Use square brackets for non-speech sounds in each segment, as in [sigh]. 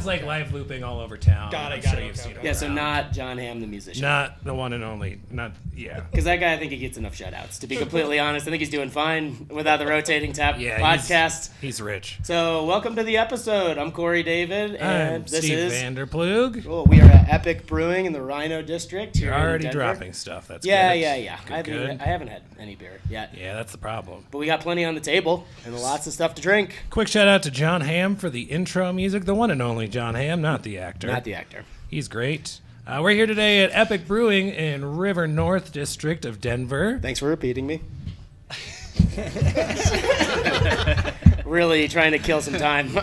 He does like live looping all over town. Got it, I'm got sure it, you've okay, seen okay. him Yeah, so around. not John Hamm, the musician. not the one and only. Not yeah. Because that guy, I think he gets enough shoutouts. To be [laughs] completely honest, I think he's doing fine without the rotating tap Yeah, podcast. He's rich. So, welcome to the episode. I'm Korey David, and I'm this Steve is. Vanderploeg. Oh, we are at Epic Brewing in the RiNo District. Here You're already Denver. dropping stuff. That's Yeah, good. yeah, yeah. Good, I, haven't good. even- I haven't had any beer yet, yeah, that's the problem. but we got plenty on the table and lots of stuff to drink. Quick shout out to John Hamm for the intro music. The one and only John Hamm, not the actor. Not the actor. He's great. Uh, we're here today at Epic Brewing in River North District of Denver. Thanks for repeating me. [laughs] really trying to kill some time. [laughs] All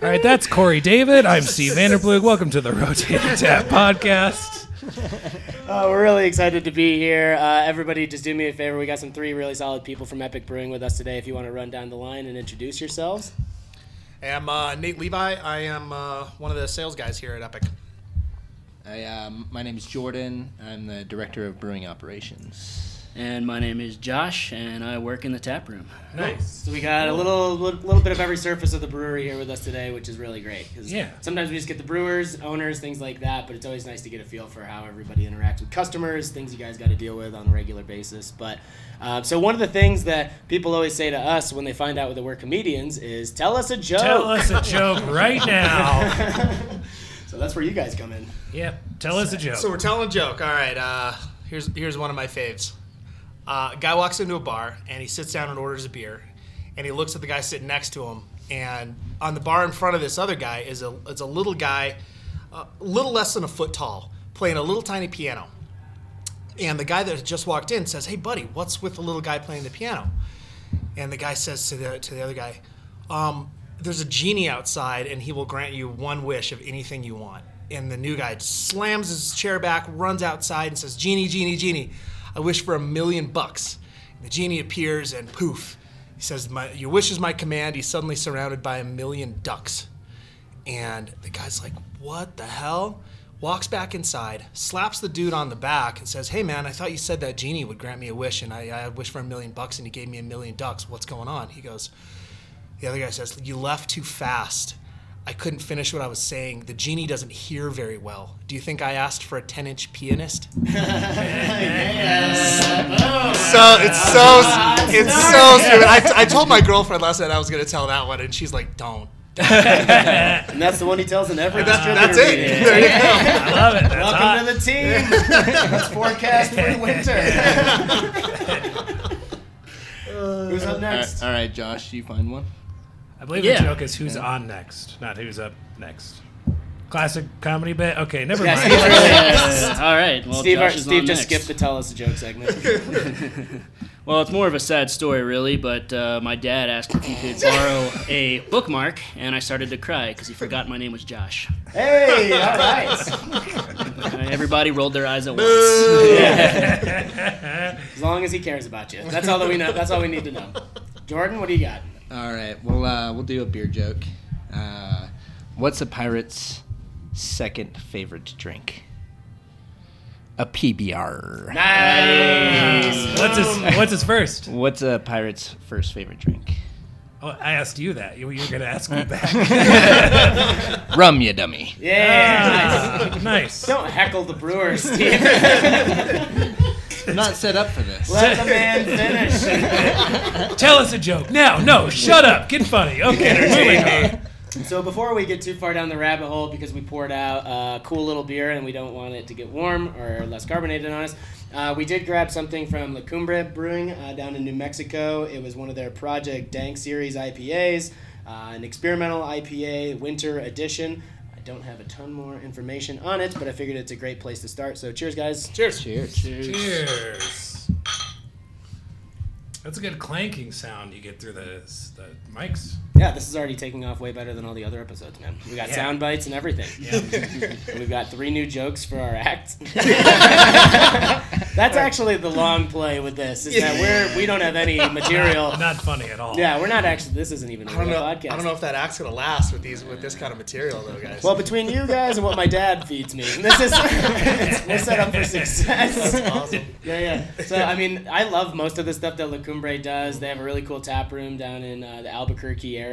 right, that's Korey David. I'm Steve Vanderploeg. Welcome to the Rotating Tap Podcast. Uh, [laughs] we're really excited to be here. Uh, everybody, just do me a favor. We got some three really solid people from Epic Brewing with us today. If you want to run down the line and introduce yourselves. I'm uh, Nate Levi. I am uh, one of the sales guys here at Epic. I, um, my name is Jordan. I'm the director of brewing operations. And my name is Josh, and I work in the tap room. Nice. So we got a little, little, little bit of every surface of the brewery here with us today, which is really great. 'cause Yeah. Sometimes we just get the brewers, owners, things like that, but it's always nice to get a feel for how everybody interacts with customers, things you guys got to deal with on a regular basis. But uh, so one of the things that people always say to us when they find out that we're comedians is, "Tell us a joke." Tell us a joke right now. [laughs] so that's where you guys come in. Yep, tell us a joke. So we're telling a joke. All right. Uh, here's here's one of my faves. Uh, guy walks into a bar and he sits down and orders a beer, and he looks at the guy sitting next to him. And on the bar in front of this other guy is a is a little guy, a little less than a foot tall, playing a little tiny piano. And the guy that just walked in says, "Hey, buddy, what's with the little guy playing the piano?" And the guy says to the to the other guy, um, "There's a genie outside, and he will grant you one wish of anything you want." And the new guy slams his chair back, runs outside, and says, "Genie, genie, genie, I wish for a million bucks." And the genie appears, and poof, he says, my, "Your wish is my command." He's suddenly surrounded by a million ducks. And the guy's like, What the hell? Walks back inside, slaps the dude on the back, and says, Hey man, I thought you said that genie would grant me a wish, and I, I wish for a million bucks, and he gave me a million ducks. What's going on? He goes, The other guy says, You left too fast. I couldn't finish what I was saying. The genie doesn't hear very well. Do you think I asked for a 10 inch pianist? [laughs] So it's so it's so stupid. I, I told my girlfriend last night I was gonna tell that one, and she's like, "Don't." [laughs] And that's the one he tells in every That's, distributor that's it. meeting. There you go. [laughs] I love it. That's Welcome hot. to the team. Let's forecast for winter. Who's up next? right, all right, Josh, you find one? I believe Yeah. the joke is who's on next, not who's up next. Classic comedy bit. Okay, never Yeah, mind. Steve, Yeah, [laughs] [laughs] all right. Well, Steve, Josh is Steve on just next. skipped the tell us a joke segment. [laughs] Well, it's more of a sad story, really. But uh, my dad asked if he could borrow a bookmark, and I started to cry because he forgot my name was Josh. hey, all right. Everybody rolled their eyes at once. As long as he cares about you, that's all that we know. That's all we need to know. Jordan, what do you got? All right, well, uh, we'll do a beer joke. Uh, what's a pirate's second favorite drink? A PBR. Nice. What's his What's his first? What's a pirate's first favorite drink? Oh, I asked you that. You, you're gonna ask me back. [laughs] Rum, you dummy. Yeah. Ah, nice. Don't heckle the brewers, [laughs] Steve. I'm [laughs] not set up for this. Let the man finish. [laughs] Tell us a joke now. No, shut up. Get funny. [laughs] Okay, moving on. So before we get too far down the rabbit hole, because we poured out a cool little beer and we don't want it to get warm or less carbonated on us, uh, we did grab something from La Cumbre Brewing uh, down in New Mexico. It was one of their Project Dank Series IPAs, uh, an experimental IPA winter edition. I don't have a ton more information on it, but I figured it's a great place to start. So cheers, guys. Cheers. Cheers. Cheers. That's a good clanking sound you get through the the mics. Yeah, this is already taking off way better than all the other episodes, man. We got Yeah. sound bites and everything. Yeah. [laughs] And We've got three new jokes for our act. [laughs] That's actually the long play with this. Is that we're we don't have any material. [laughs] Not funny at all. Yeah, we're not actually. This isn't even a I don't real know. podcast. I don't know if that act's gonna last with these with this kind of material though, guys. Well, between you guys and what my dad feeds me, this is we're set up for success. That's awesome. Yeah, yeah. So I mean, I love most of the stuff that La Cumbre does. They have a really cool tap room down in uh, the Albuquerque area.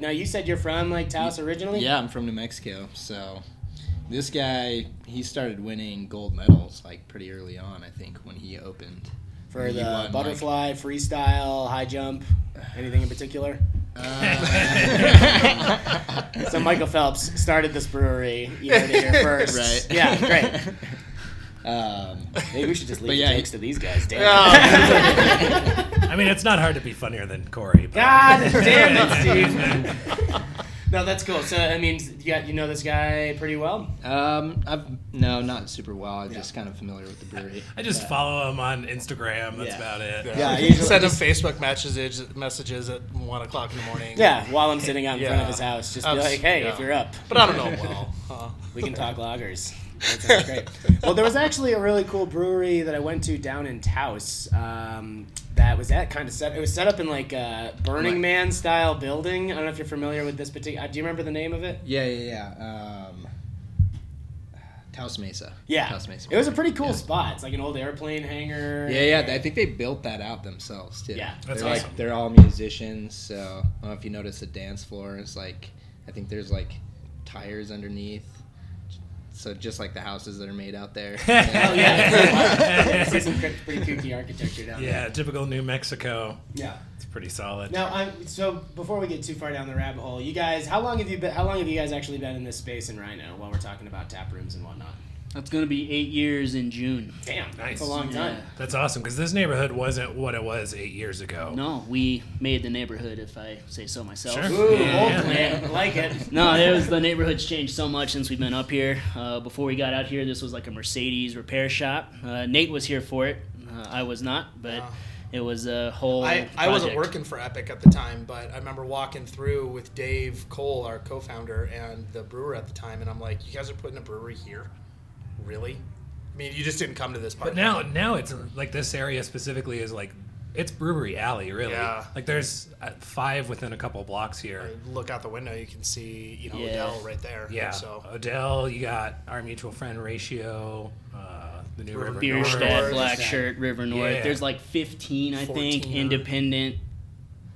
Now, you said you're from like Taos originally. Yeah, I'm from New Mexico, so this guy he started winning gold medals like pretty early on. I think when he opened For He the won, like- butterfly, freestyle, high jump, anything in particular? Uh, [laughs] So Michael Phelps started this brewery. You heard it here [laughs] first. Right. Yeah, great. [laughs] um, Maybe we should just leave yeah, jokes to these guys. Damn. I mean, it's not hard to be funnier than Korey. But God [laughs] damn it, [laughs] Steve. [laughs] no, that's cool. So I mean, you got you know this guy pretty well. um, I've no, not super well. I'm just kind of familiar with the brewery. I just follow him on Instagram. That's Yeah. about it. Yeah, you usually send him Facebook messages messages at one o'clock in the morning. Yeah, while I'm sitting out in front of his house, just be like, "Hey, yeah. if you're up, but I don't know well. Huh? we can talk lagers." That sounds great. Well, there was actually a really cool brewery that I went to down in Taos. Um, that was that kind of set. It was set up in like a Burning Man style building. I don't know if you're familiar with this particular. Do you remember the name of it? Yeah, yeah, yeah. Um, Taos Mesa. Yeah, Taos Mesa. it was a pretty cool Yeah. spot. It's like an old airplane hangar. Yeah, yeah. I think they built that out themselves too. Yeah. That's they're awesome. like they're all musicians. So I don't know if you notice the dance floor. It's like I think there's like tires underneath. So just like the houses that are made out there. [laughs] Oh yeah, I see some pretty pretty kooky architecture down there. Yeah, typical New Mexico. Yeah. It's pretty solid. Now, I'm, so before we get too far down the rabbit hole, you guys, how long have you been? How long have you guys actually been in this space in RiNo while we're talking about tap rooms and whatnot? That's gonna be eight years in June. Damn, that's Nice. a long time. Yeah. That's awesome because this neighborhood wasn't what it was eight years ago. No, we made the neighborhood, if I say so myself. Sure. Ooh, Yeah. old plan, like it. [laughs] No, it was the neighborhood's changed so much since we've been up here. Uh, before we got out here, this was like a Mercedes repair shop. Uh, Nate was here for it. Uh, I was not, but Wow. it was a whole. I, I wasn't working for Epic at the time, but I remember walking through with Dave Cole, our co-founder and the brewer at the time, and I'm like, "You guys are putting a brewery here, really?" I mean, you just didn't come to this part. But now, now it's like this area specifically is like it's Brewery Alley, really. Yeah. Like there's uh, five within a couple blocks here. look out the window, you can see, you know, Yeah. Odell right there. Yeah. So Odell, you got our mutual friend Ratio, uh, the new River River Bierstadt, North. Black Shirt, River North. Yeah. There's like 15, I 14, think, huh? independent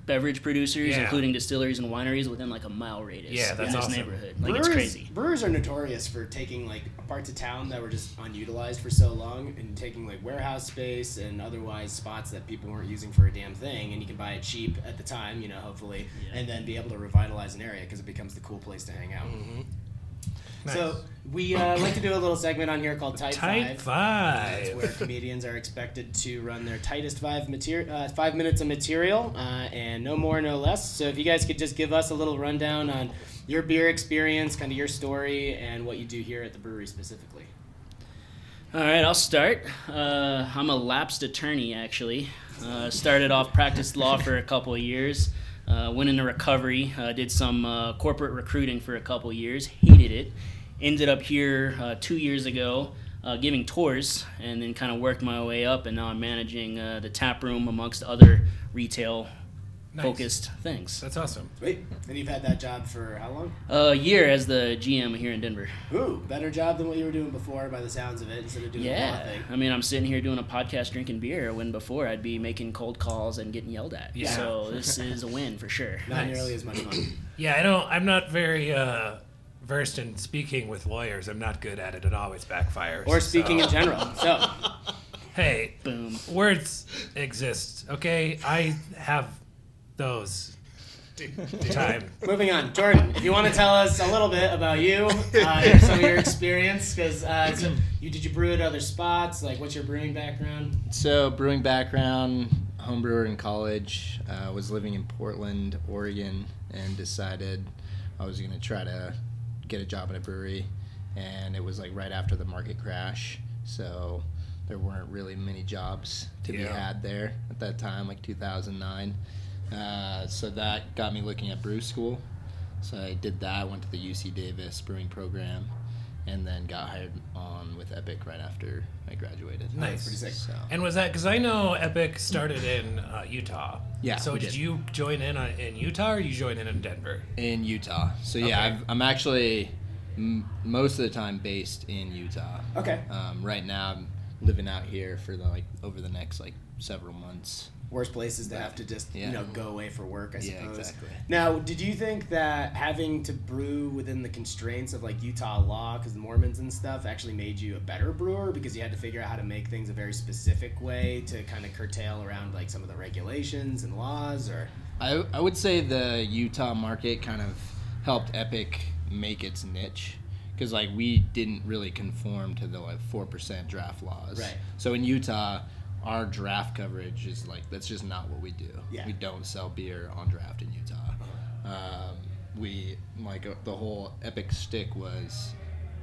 beverage producers, Yeah. including distilleries and wineries, within like a mile radius Yeah, that's in this neighborhood. Like it's crazy. Brewers are notorious for taking like parts of town that were just unutilized for so long and taking like warehouse space and otherwise spots that people weren't using for a damn thing, and you can buy it cheap at the time, you know, hopefully, Yeah. and then be able to revitalize an area because it becomes the cool place to hang out. Mm-hmm. Nice. So we uh, like to do a little segment on here called Tight, Tight Five. That's five. where comedians are expected to run their tightest five material, uh, five minutes of material, uh, and no more, no less. So if you guys could just give us a little rundown on your beer experience, kind of your story, and what you do here at the brewery specifically. All right, I'll start. Uh, I'm a lapsed attorney, actually. Uh, started off practiced law for a couple of years. Uh, went into recovery. Uh, did some uh, corporate recruiting for a couple years. Hated it. Ended up here uh, two years ago, uh, giving tours, and then kind of worked my way up. And now I'm managing uh, the tap room amongst other retail Nice. focused things. That's awesome. Wait, and you've had that job for how long? A year as the GM here in Denver. Ooh, better job than what you were doing before, by the sounds of it, instead of doing the law Yeah, thing. I mean, I'm sitting here doing a podcast, drinking beer, when before I'd be making cold calls and getting yelled at. Yeah. So this is a win for sure. Not Nice. nearly as much fun. Yeah, I don't. I'm not very uh, versed in speaking with lawyers. I'm not good at it. It always backfires. or speaking so- in general. So, [laughs] Hey, Boom. words exist. Okay, I have those. [laughs] Time. moving on, Jordan. If you want to tell us a little bit about you, uh, some of your experience, because uh, so you did you brew at other spots? Like, what's your brewing background? So brewing background, home brewer in college. Uh, was living in Portland, Oregon, and decided I was gonna try to get a job at a brewery. And it was like right after the market crash, so there weren't really many jobs to be had there at that time, like 2009. Uh, so that got me looking at brew school. So I did that. I Went to the UC Davis brewing program, and then got hired on with Epic right after I graduated. Nice. pretty sick. So And was that because I know Epic started in uh, Utah? Yeah, So we did did. you join in on, in Utah or you join in in Denver? in Utah. So yeah, Okay. I've, I'm actually m- most of the time based in Utah. Okay. Um, right now, I'm living out here for the, like over the next like several months. Worst places to have to just you know go away for work. I Yeah, suppose. exactly. Now, did you think that having to brew within the constraints of like Utah law, because the Mormons and stuff, actually made you a better brewer because you had to figure out how to make things a very specific way to kind of curtail around like some of the regulations and laws, or I, I would say the Utah market kind of helped Epic make its niche because like we didn't really conform to the like four percent draft laws. Right. So in Utah, our draft coverage is like that's just not what we do. Yeah. We don't sell beer on draft in Utah. Um, we like uh, the whole Epic stick was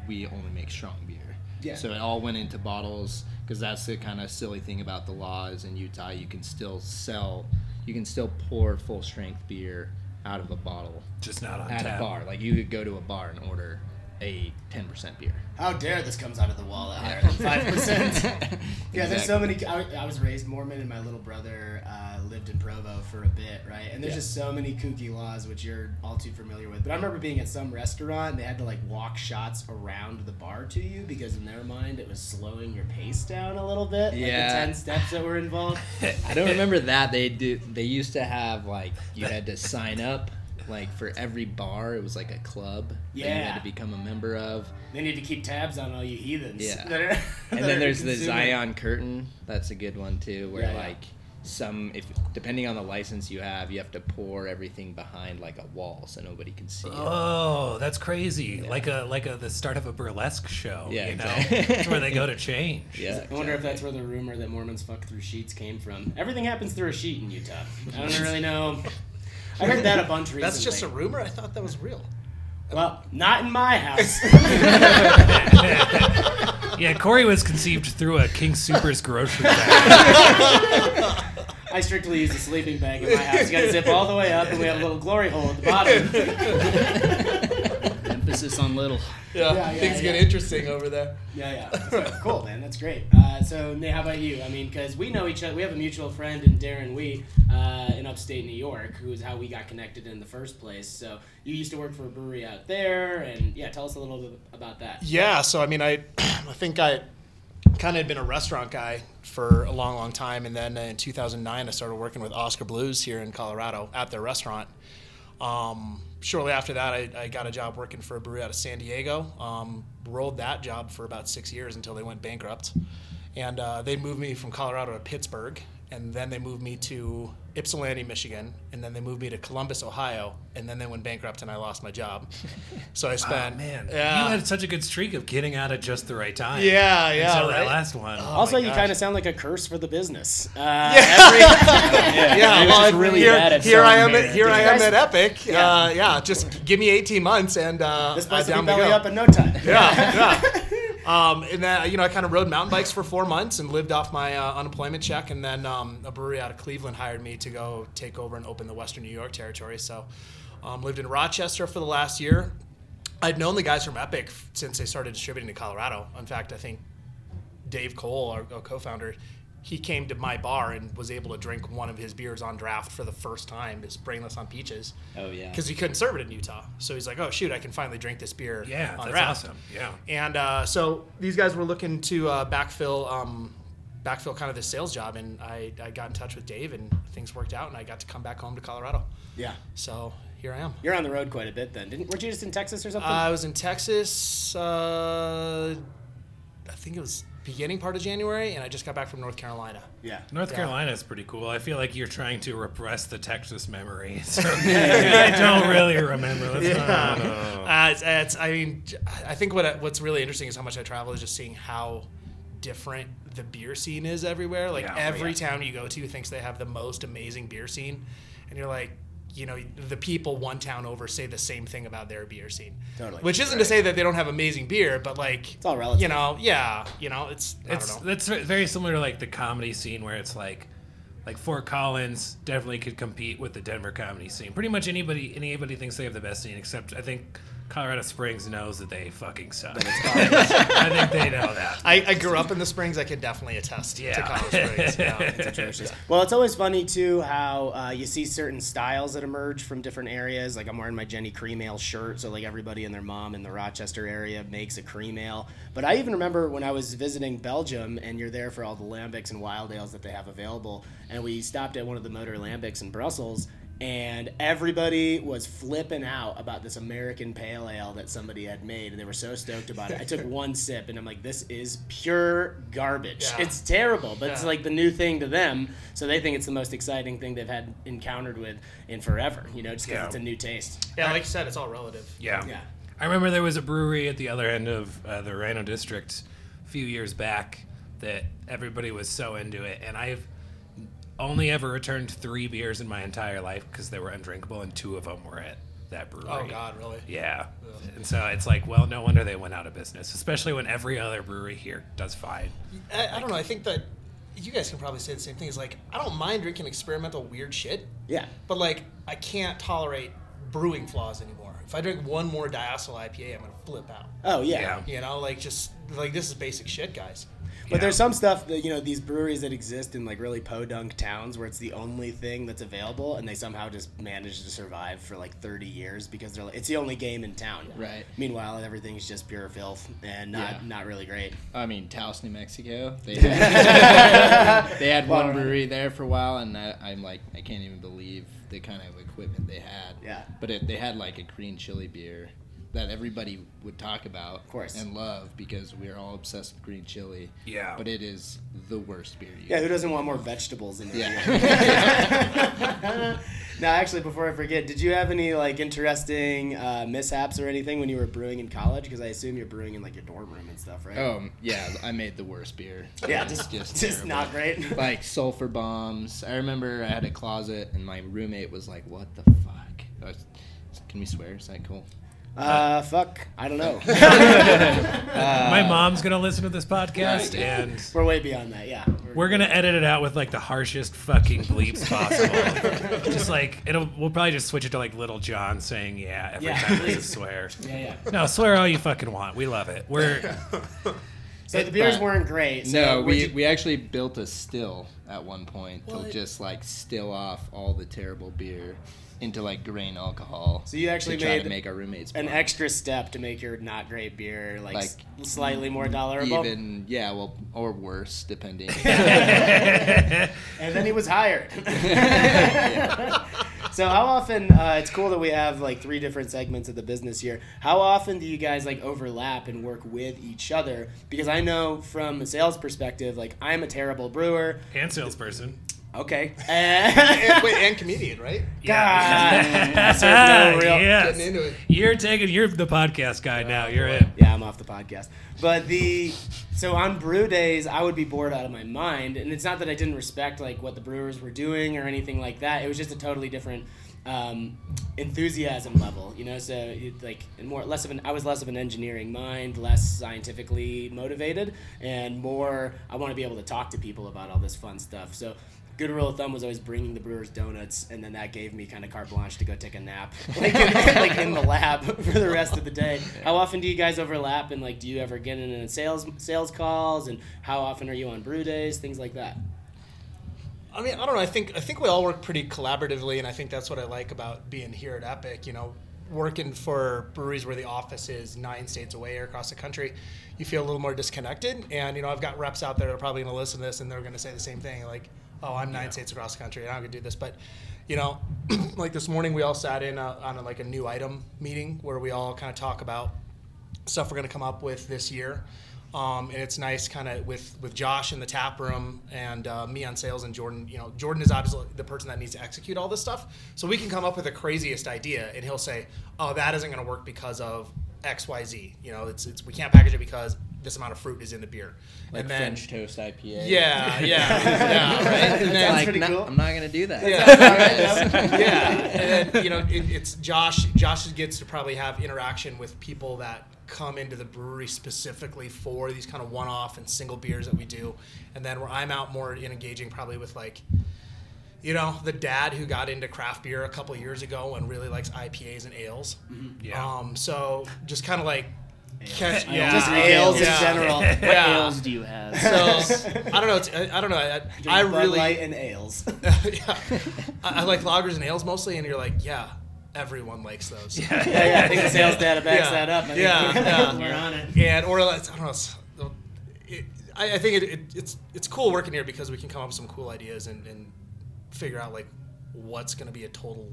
we only make strong beer. Yeah. So it all went into bottles because that's the kind of silly thing about the laws in Utah. You can still sell, you can still pour full strength beer out of a bottle Just not on at tap. a bar. Like you could go to a bar and order a ten percent beer. how dare this comes out of the wall at higher than five percent? [laughs] Yeah, there's so many. I, I was raised Mormon, and my little brother uh, lived in Provo for a bit, right? And there's Yeah. just so many kooky laws, which you're all too familiar with. But I remember being at some restaurant, and they had to like walk shots around the bar to you because in their mind it was slowing your pace down a little bit. Like Yeah. the ten steps that were involved. [laughs] I don't remember that they do. They used to have like you had to sign up. Like for every bar, it was like a club that you had to become a member of. They need to keep tabs on all you heathens. Yeah. [laughs] that are- And then are there's the. Zion curtain. That's a good one too, where Yeah, yeah. like some if depending on the license you have, you have to pour everything behind like a wall so nobody can see it. Oh, that's crazy! Like a like a the start of a burlesque show. Yeah, you know, exactly. it's where they go to [laughs] change. Yeah. I wonder if that's where the rumor that Mormons fuck through sheets came from. Everything happens through a sheet in Utah. I don't [laughs] really know. I heard that a bunch recently. That's just a rumor. I thought that was real. Well, not in my house. [laughs] [laughs] Yeah, Korey was conceived through a King Soopers grocery bag. I strictly use a sleeping bag in my house. You gotta zip all the way up, and we have a little glory hole at the bottom. Emphasis on little. Yeah, Yeah, yeah, things get interesting over there. [laughs] Yeah, yeah. [laughs] So, cool, man. That's great. Uh, so, Nate, how about you? I mean, because we know each other. We have a mutual friend in Darren Wee uh, in upstate New York, who is how we got connected in the first place. So, you used to work for a brewery out there, and yeah, tell us a little bit about that. Yeah, so I mean, I, [clears throat] I think I kind of had been a restaurant guy for a long, long time, and then in 2009, I started working with Oskar Blues here in Colorado at their restaurant. Um, shortly after that, I, I got a job working for a brewery out of San Diego. Um, rolled that job for about six years until they went bankrupt, and uh, they moved me from Colorado to Pittsburgh, and then they moved me to Ypsilanti, Michigan, and then they moved me to Columbus, Ohio, and then they went bankrupt, and I lost my job. So I [laughs] spent Oh, man, yeah. you had such a good streak of getting out at just the right time. Yeah, yeah, Until that last one. also, you kind of sound like a curse for the business. Uh, [laughs] yeah, You're [laughs] well, really here, bad at here I am. selling At, here I am guys- at Epic. Yeah. Uh, yeah, just give me 18 months and uh, This I'm place will be belly go. up in no time. yeah, yeah. Um, and then you know I kind of rode mountain bikes for four months and lived off my uh, unemployment check. And then um, a brewery out of Cleveland hired me to go take over and open the Western New York territory. So um, lived in Rochester for the last year. I'd known the guys from Epic since they started distributing in Colorado. In fact, I think Dave Cole, our, our co-founder, he came to my bar and was able to drink one of his beers on draft for the first time, his Brainless on Peaches, Oh yeah. because he couldn't serve it in Utah. So he's like, "Oh shoot, I can finally drink this beer yeah, on that's draft." awesome. Yeah. And uh, so these guys were looking to uh, backfill, um, backfill kind of this sales job, and I, I got in touch with Dave, and things worked out, and I got to come back home to Colorado. Yeah. So here I am. You're on the road quite a bit then. Didn't, weren't you just in Texas or something? I was in Texas. Uh, I think it was beginning part of January, and I just got back from North Carolina. yeah. North Yeah. Carolina is pretty cool. I feel like you're trying to repress the Texas memory. So [laughs] I don't really remember. Let's not- Uh, it's, it's, I mean, j- I think what what's really interesting is how much I travel is just seeing how different the beer scene is everywhere. Like Yeah, oh, every yeah. town you go to thinks they have the most amazing beer scene, and you're like, you know the people one town over say the same thing about their beer scene. Totally. Which isn't to say that they don't have amazing beer, but like it's all relative. You know, yeah, you know, it's I It's don't know. that's very similar to like the comedy scene where it's like like Fort Collins definitely could compete with the Denver comedy scene. Pretty much anybody anybody thinks they have the best scene, except I think Colorado Springs knows that they fucking suck. [laughs] I think they know that. I, I grew up in the Springs. I could definitely attest to Yeah. Colorado Springs. Yeah. [laughs] atrocious. Well, it's always funny too how uh, you see certain styles that emerge from different areas. Like I'm wearing my Genny Cream Ale shirt, so like everybody and their mom in the Rochester area makes a cream ale. But I even remember when I was visiting Belgium, and you're there for all the lambics and wild ales that they have available, and we stopped at one of the Moeder Lambics in Brussels. And everybody was flipping out about this American pale ale that somebody had made, and they were so stoked about it. I took [laughs] one sip, and I'm like, "This is pure garbage. Yeah. It's terrible, but it's like the new thing to them, so they think it's the most exciting thing they've had encountered with in forever. You know, just because Yeah. it's a new taste. yeah, like you said, it's all relative. Yeah. Yeah. I remember there was a brewery at the other end of uh, the RiNo district a few years back that everybody was so into it, and I've only ever returned three beers in my entire life because they were undrinkable, and two of them were at that brewery. Oh God, really? Yeah. And so it's like, well, no wonder they went out of business, especially when every other brewery here does fine. I, I don't know. I think that you guys can probably say the same thing. Is like I don't mind drinking experimental weird shit, Yeah. but like I can't tolerate brewing flaws anymore. If I drink one more diacetyl IPA, I'm gonna flip out. Oh yeah. Yeah. You know, like just like this is basic shit, guys. But Yeah. there's some stuff that you know these breweries that exist in like really podunk towns where it's the only thing that's available, and they somehow just manage to survive for like 30 years because they're like, it's the only game in town. Right. Meanwhile, everything's just pure filth and not Yeah. not really great. I mean, Taos, New Mexico. They [laughs] had, they had one brewery there for a while, and I, I'm like, I can't even believe the kind of equipment they had. Yeah. But it, they had like a green chili beer that everybody would talk about, of course. and love because we're all obsessed with green chili. Yeah. But it is the worst beer. You Yeah, who doesn't want more vegetables in their Yeah. [laughs] now, actually, before I forget, did you have any like interesting uh, mishaps or anything when you were brewing in college? Because I assume you're brewing in like your dorm room and stuff, right? Oh yeah, I made the worst beer. yeah, It's just just, not great. [laughs] like sulfur bombs. I remember I had a closet, and my roommate was like, "What the fuck?" I was, Can we swear? Is that cool? Uh, fuck, I don't know. [laughs] My mom's gonna listen to this podcast, and we're way beyond that. Yeah, we're gonna edit it out with like the harshest fucking bleeps possible. [laughs] just like it'll, we'll probably just switch it to like Little John saying "yeah" every Yeah, time there's a [laughs] swear. yeah, yeah. No, swear all you fucking want. We love it. We're So the beers But- weren't great. So no, we, you- we actually built a still at one point What? to just like still off all the terrible beer into like grain alcohol. So you actually to try made to make our roommates an more. extra step to make your not great beer like, Like, s- slightly more tolerable. even yeah, well or worse depending. [laughs] [laughs] and then he was hired. [laughs] so how often? Uh, it's cool that we have like three different segments of the business here. How often do you guys like overlap and work with each other? Because I know from a sales perspective, like I'm a terrible brewer. and salesperson. Okay. [laughs] and, wait, and comedian, right? [laughs] God. So no [laughs] real- yes. Getting into it. You're taking. You're the podcast guy now. You're in. Yeah, I'm off the podcast. But the so on brew days, I would be bored out of my mind, and it's not that I didn't respect like what the brewers were doing or anything like that. It was just a totally different um, enthusiasm level, you know. So it, like more less of an I was less of an engineering mind, less scientifically motivated, and more I want to be able to talk to people about all this fun stuff. So. Good rule of thumb was always bringing the brewers donuts, and then that gave me kind of carte blanche to go take a nap, [laughs] like in, like in the lab [laughs] for the rest of the day. How often do you guys overlap, and like, do you ever get in sales sales calls, and how often are you on brew days, things like that? I mean, I don't know. I think I think we all work pretty collaboratively, and I think that's what I like about being here at Epic. You know, working for breweries where the office is nine states away or across the country, you feel a little more disconnected. And you know, I've got reps out there that are probably going to listen to this, and they're going to say the same thing, like, "Oh, I'm nine states across the country, and I'm going to do this." But you know, [clears throat] like this morning, we all sat in a, on a, like a new item meeting where we all kind of talk about stuff we're going to come up with this year. Um, and it's nice kind of with, with Josh in the tap room and uh, me on sales and Jordan. You know, Jordan is obviously the person that needs to execute all this stuff. So we can come up with the craziest idea and he'll say, oh, that isn't going to work because of X, Y, Z. You know, it's, it's, we can't package it because this amount of fruit is in the beer, Like and then French toast IPA. yeah, yeah, [laughs] yeah, right. And then like, pretty "No, cool. I'm not gonna do that. yeah, [laughs] yeah, and then you know it, it's Josh. Josh gets to probably have interaction with people that come into the brewery specifically for these kind of one-off and single beers that we do, and then where I'm out more in engaging probably with like. You know, the dad who got into craft beer a couple years ago and really likes IPAs and ales. Yeah. Um, so just kind of like, catch, yeah, Just ales yeah. in general. What Yeah. ales do you have? So [laughs] I don't know. It's, I, I don't know. I, I really, Light and ales. [laughs] yeah, I, I like lagers and ales mostly, and you're like, yeah, everyone likes those. yeah, [laughs] yeah. I think the sales data backs Yeah. that up. I Yeah, we're, yeah. we're on it. And or let's- I don't know. it's- It, I, I think it, it, it's it's cool working here because we can come up with some cool ideas and, and figure out like what's going to be a total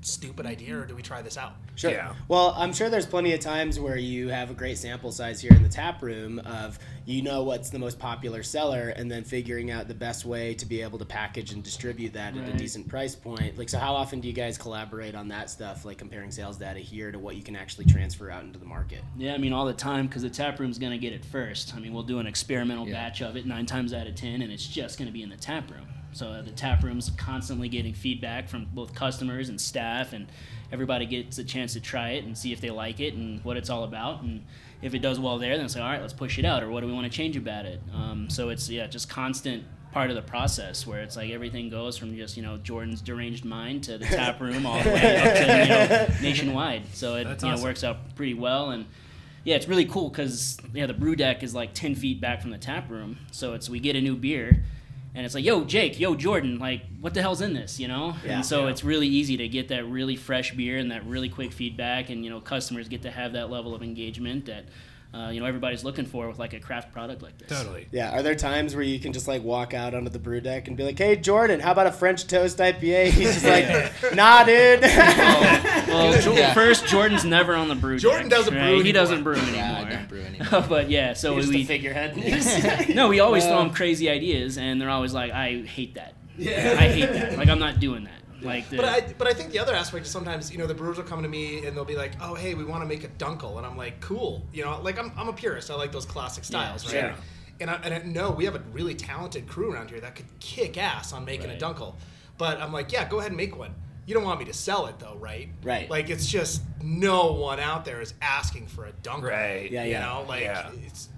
stupid idea, or do we try this out? Sure. Yeah. Well, I'm sure there's plenty of times where you have a great sample size here in the tap room of you know what's the most popular seller and then figuring out the best way to be able to package and distribute that at a decent price point. Like so how often do you guys collaborate on that stuff like comparing sales data here to what you can actually transfer out into the market? Yeah, I mean all the time because the tap room's gonna get it first. I mean we'll do an experimental Yeah. batch of it nine times out of ten, and it's just gonna be in the tap room. So uh, the tap room's constantly getting feedback from both customers and staff, and everybody gets a chance to try it and see if they like it and what it's all about. And if it does well there, then it's like all right, let's push it out, or what do we want to change about it? Um, so it's yeah, just constant part of the process where it's like everything goes from just you know Jordan's deranged mind to the [laughs] tap room all the way up to you know [laughs] nationwide. So it That's you know, awesome. works out pretty well and yeah, it's really cool because yeah, the brew deck is like ten feet back from the tap room. So it's we get a new beer, and it's like, yo, Jake, yo, Jordan, like, what the hell's in this, you know? Yeah. and so Yeah. it's really easy to get that really fresh beer and that really quick feedback, and you know, customers get to have that level of engagement that uh, you know everybody's looking for with like a craft product like this. Totally. Yeah, are there times where you can just like walk out onto the brew deck and be like, "Hey, Jordan, how about a French toast IPA?" [laughs] He's just like, "Nah, dude." [laughs] Well, [laughs] Jo- Yeah. first, Jordan's never on the brew. Jordan deck, doesn't brew right? He anymore. doesn't brew anymore. Yeah, I don't brew anymore. but yeah, so You're we figurehead. no, we always throw Uh, them crazy ideas, and they're always like, "I hate that. Yeah. I hate that. Like, I'm not doing that." Like, the, But I, but I think the other aspect is sometimes you know the brewers will come to me and they'll be like, oh hey, we want to make a dunkel, and I'm like, cool, you know, like I'm, I'm a purist, I like those classic styles, Yeah, right? sure. And I, and I know we have a really talented crew around here that could kick ass on making Right. a dunkel, but I'm like, yeah, go ahead and make one. You don't want me to sell it though, right? Right. Like it's just no one out there is asking for a dunkel. Right. Yeah, You yeah. know, like Yeah. it's.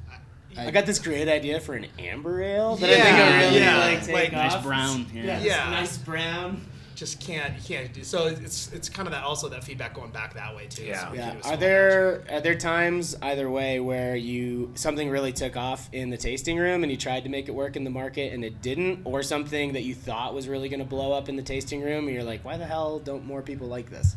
I got this great idea for an amber ale that Yeah, I think will really yeah, like take like nice off. brown. Yeah. Yeah, Yeah. nice brown. Just can't you can't do so it's it's kind of that also that feedback going back that way too Yeah. So Yeah. can do a Are small there are there times either way where you something really took off in the tasting room and you tried to make it work in the market and it didn't, or something that you thought was really going to blow up in the tasting room and you're like, why the hell don't more people like this?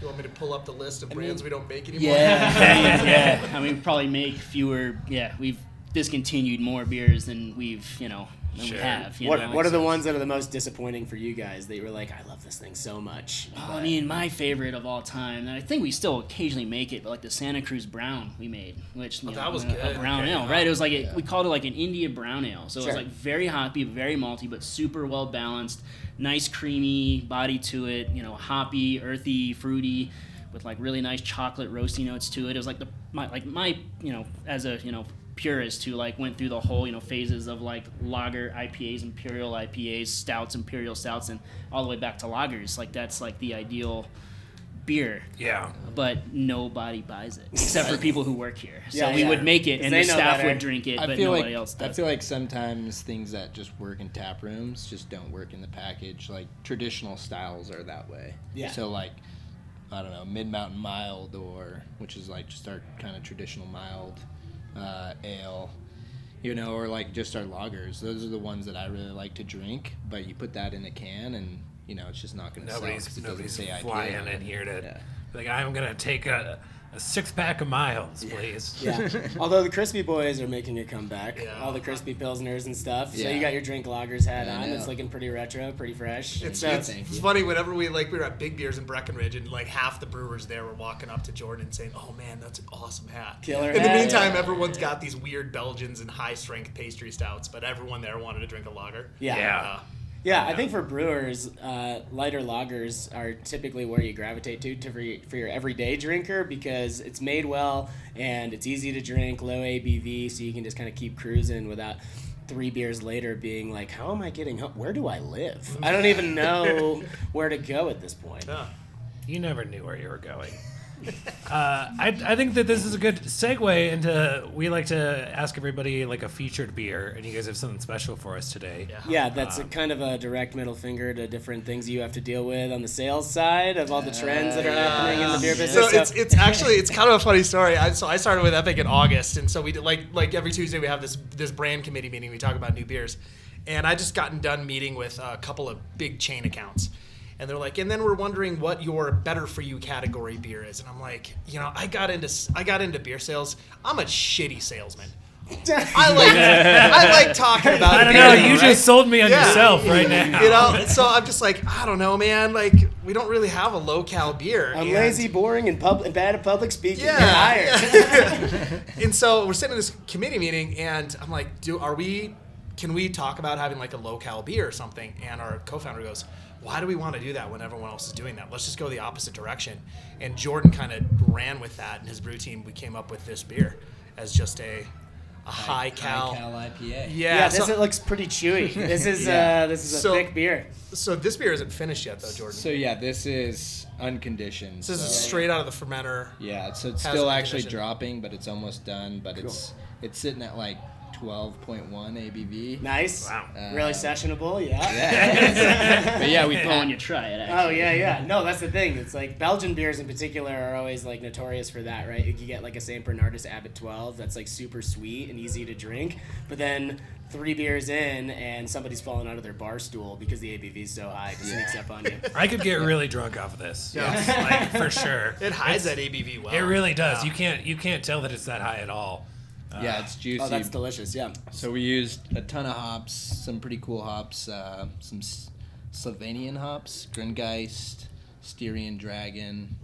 you want me to pull up the list of brands we don't make anymore [laughs] yeah, yeah. I mean, we probably make fewer. Yeah, we've discontinued more beers than we've, you know, than Sure. we have. You What know? What are the ones that are the most disappointing for you guys that you were like, I love this thing so much? Oh, I mean, my favorite of all time, and I think we still occasionally make it, but like the Santa Cruz Brown we made, which you Oh, know, that was a, good. a brown Okay, ale, yeah. right? It was like a, we called it like an India brown ale, so it was like very hoppy, very malty, but super well balanced, nice creamy body to it, you know, hoppy, earthy, fruity, with like really nice chocolate roasty notes to it. It was like the my like my you know as a you know purist who like went through the whole you know phases of like lager IPAs, imperial IPAs, stouts, imperial stouts, and all the way back to lagers. Like that's like the ideal beer, Yeah. but nobody buys it except for people who work here. So Yeah, we yeah. would make it, and the staff better. would drink it, I but feel nobody like else I feel like sometimes things that just work in tap rooms just don't work in the package. Like traditional styles are that way. Yeah. So like I don't know, mid mountain mild or which is like just our kind of traditional mild uh, ale. You know, or like just our lagers. Those are the ones that I really like to drink. But you put that in a can, and you know it's just not going to sell. Nobody's nobody's flying in here to Yeah. like I'm gonna take a, a six pack of miles, please. Yeah. [laughs] Although the Crispy Boys are making a comeback, Yeah. all the Crispy Pilsners and stuff. So you got your drink lagers hat Yeah, on. It's looking pretty retro, pretty fresh. It's, so it's, it's funny whenever we like we were at Big Beers in Breckenridge and like half the brewers there were walking up to Jordan and saying, "Oh man, that's an awesome hat." Killer In the meantime, Yeah. everyone's got these weird Belgians and high strength pastry stouts, but everyone there wanted to drink a lager. yeah. Yeah. Uh, Yeah, I think for brewers, uh, lighter lagers are typically where you gravitate to, to for, your, for your everyday drinker because it's made well and it's easy to drink, low ABV, so you can just kind of keep cruising without three beers later being like, how am I getting home? Where do I live? I don't even know [laughs] where to go at this point. Yeah. You never knew where you were going. Uh, I, I think that this is a good segue into. We like to ask everybody like a featured beer, and you guys have something special for us today. Yeah. Yeah, that's a kind of a direct middle finger to different things you have to deal with on the sales side of all the trends that are happening in the beer business. So it's it's actually it's kind of a funny story. I, so I started with Epic in August, and so we did like like every Tuesday we have this this brand committee meeting. We talk about new beers, and I just gotten done meeting with a couple of big chain accounts, and they're like, and then we're wondering what your better for you category beer is, and I'm like, you know, I got into I got into beer sales. I'm a shitty salesman. [laughs] I like I like talking about. I don't beer, know. You right? just sold me on Yeah. yourself right now. You know, so I'm just like, I don't know, man. Like, we don't really have a low cal beer. I'm and- lazy, boring, and, pub- and bad at public speaking. Yeah. You're hired. [laughs] and so we're sitting in this committee meeting, and I'm like, "Do are we? Can we talk about having like a low cal beer or something?" And our co-founder goes, "Why do we want to do that when everyone else is doing that? Let's just go the opposite direction." And Jordan kind of ran with that, and his brew team. We came up with this beer as just a a high cal. High cal IPA. Yeah. Yeah, this it looks pretty chewy. [laughs] This is Yeah. uh, this is a So- thick beer. so this beer isn't finished yet, though, Jordan. So yeah, this is unconditioned. this is straight out of the fermenter. Yeah, so it's still actually dropping, but it's almost done. But it's it's sitting at like 12.1 ABV. Nice. Wow. really Uh, sessionable. Yeah. Yeah. [laughs] but yeah, we Oh, when you try it, actually. Oh yeah, yeah. No, that's the thing. It's like Belgian beers in particular are always like notorious for that, right? You get like a Saint Bernardus Abbot 12 that's like super sweet and easy to drink, but then three beers in and somebody's falling out of their bar stool because the ABV is so high, it just sneaks up on you. I could get really drunk off of this. Yeah. like for [laughs] sure. It hides It's- that ABV well. It really does. Yeah. You can't you can't tell that it's that high at all. Yeah, it's juicy. Oh, that's delicious. Yeah. So we used a ton of hops, some pretty cool hops, uh, some S- Slovenian hops, Gringeist, Styrian Dragon,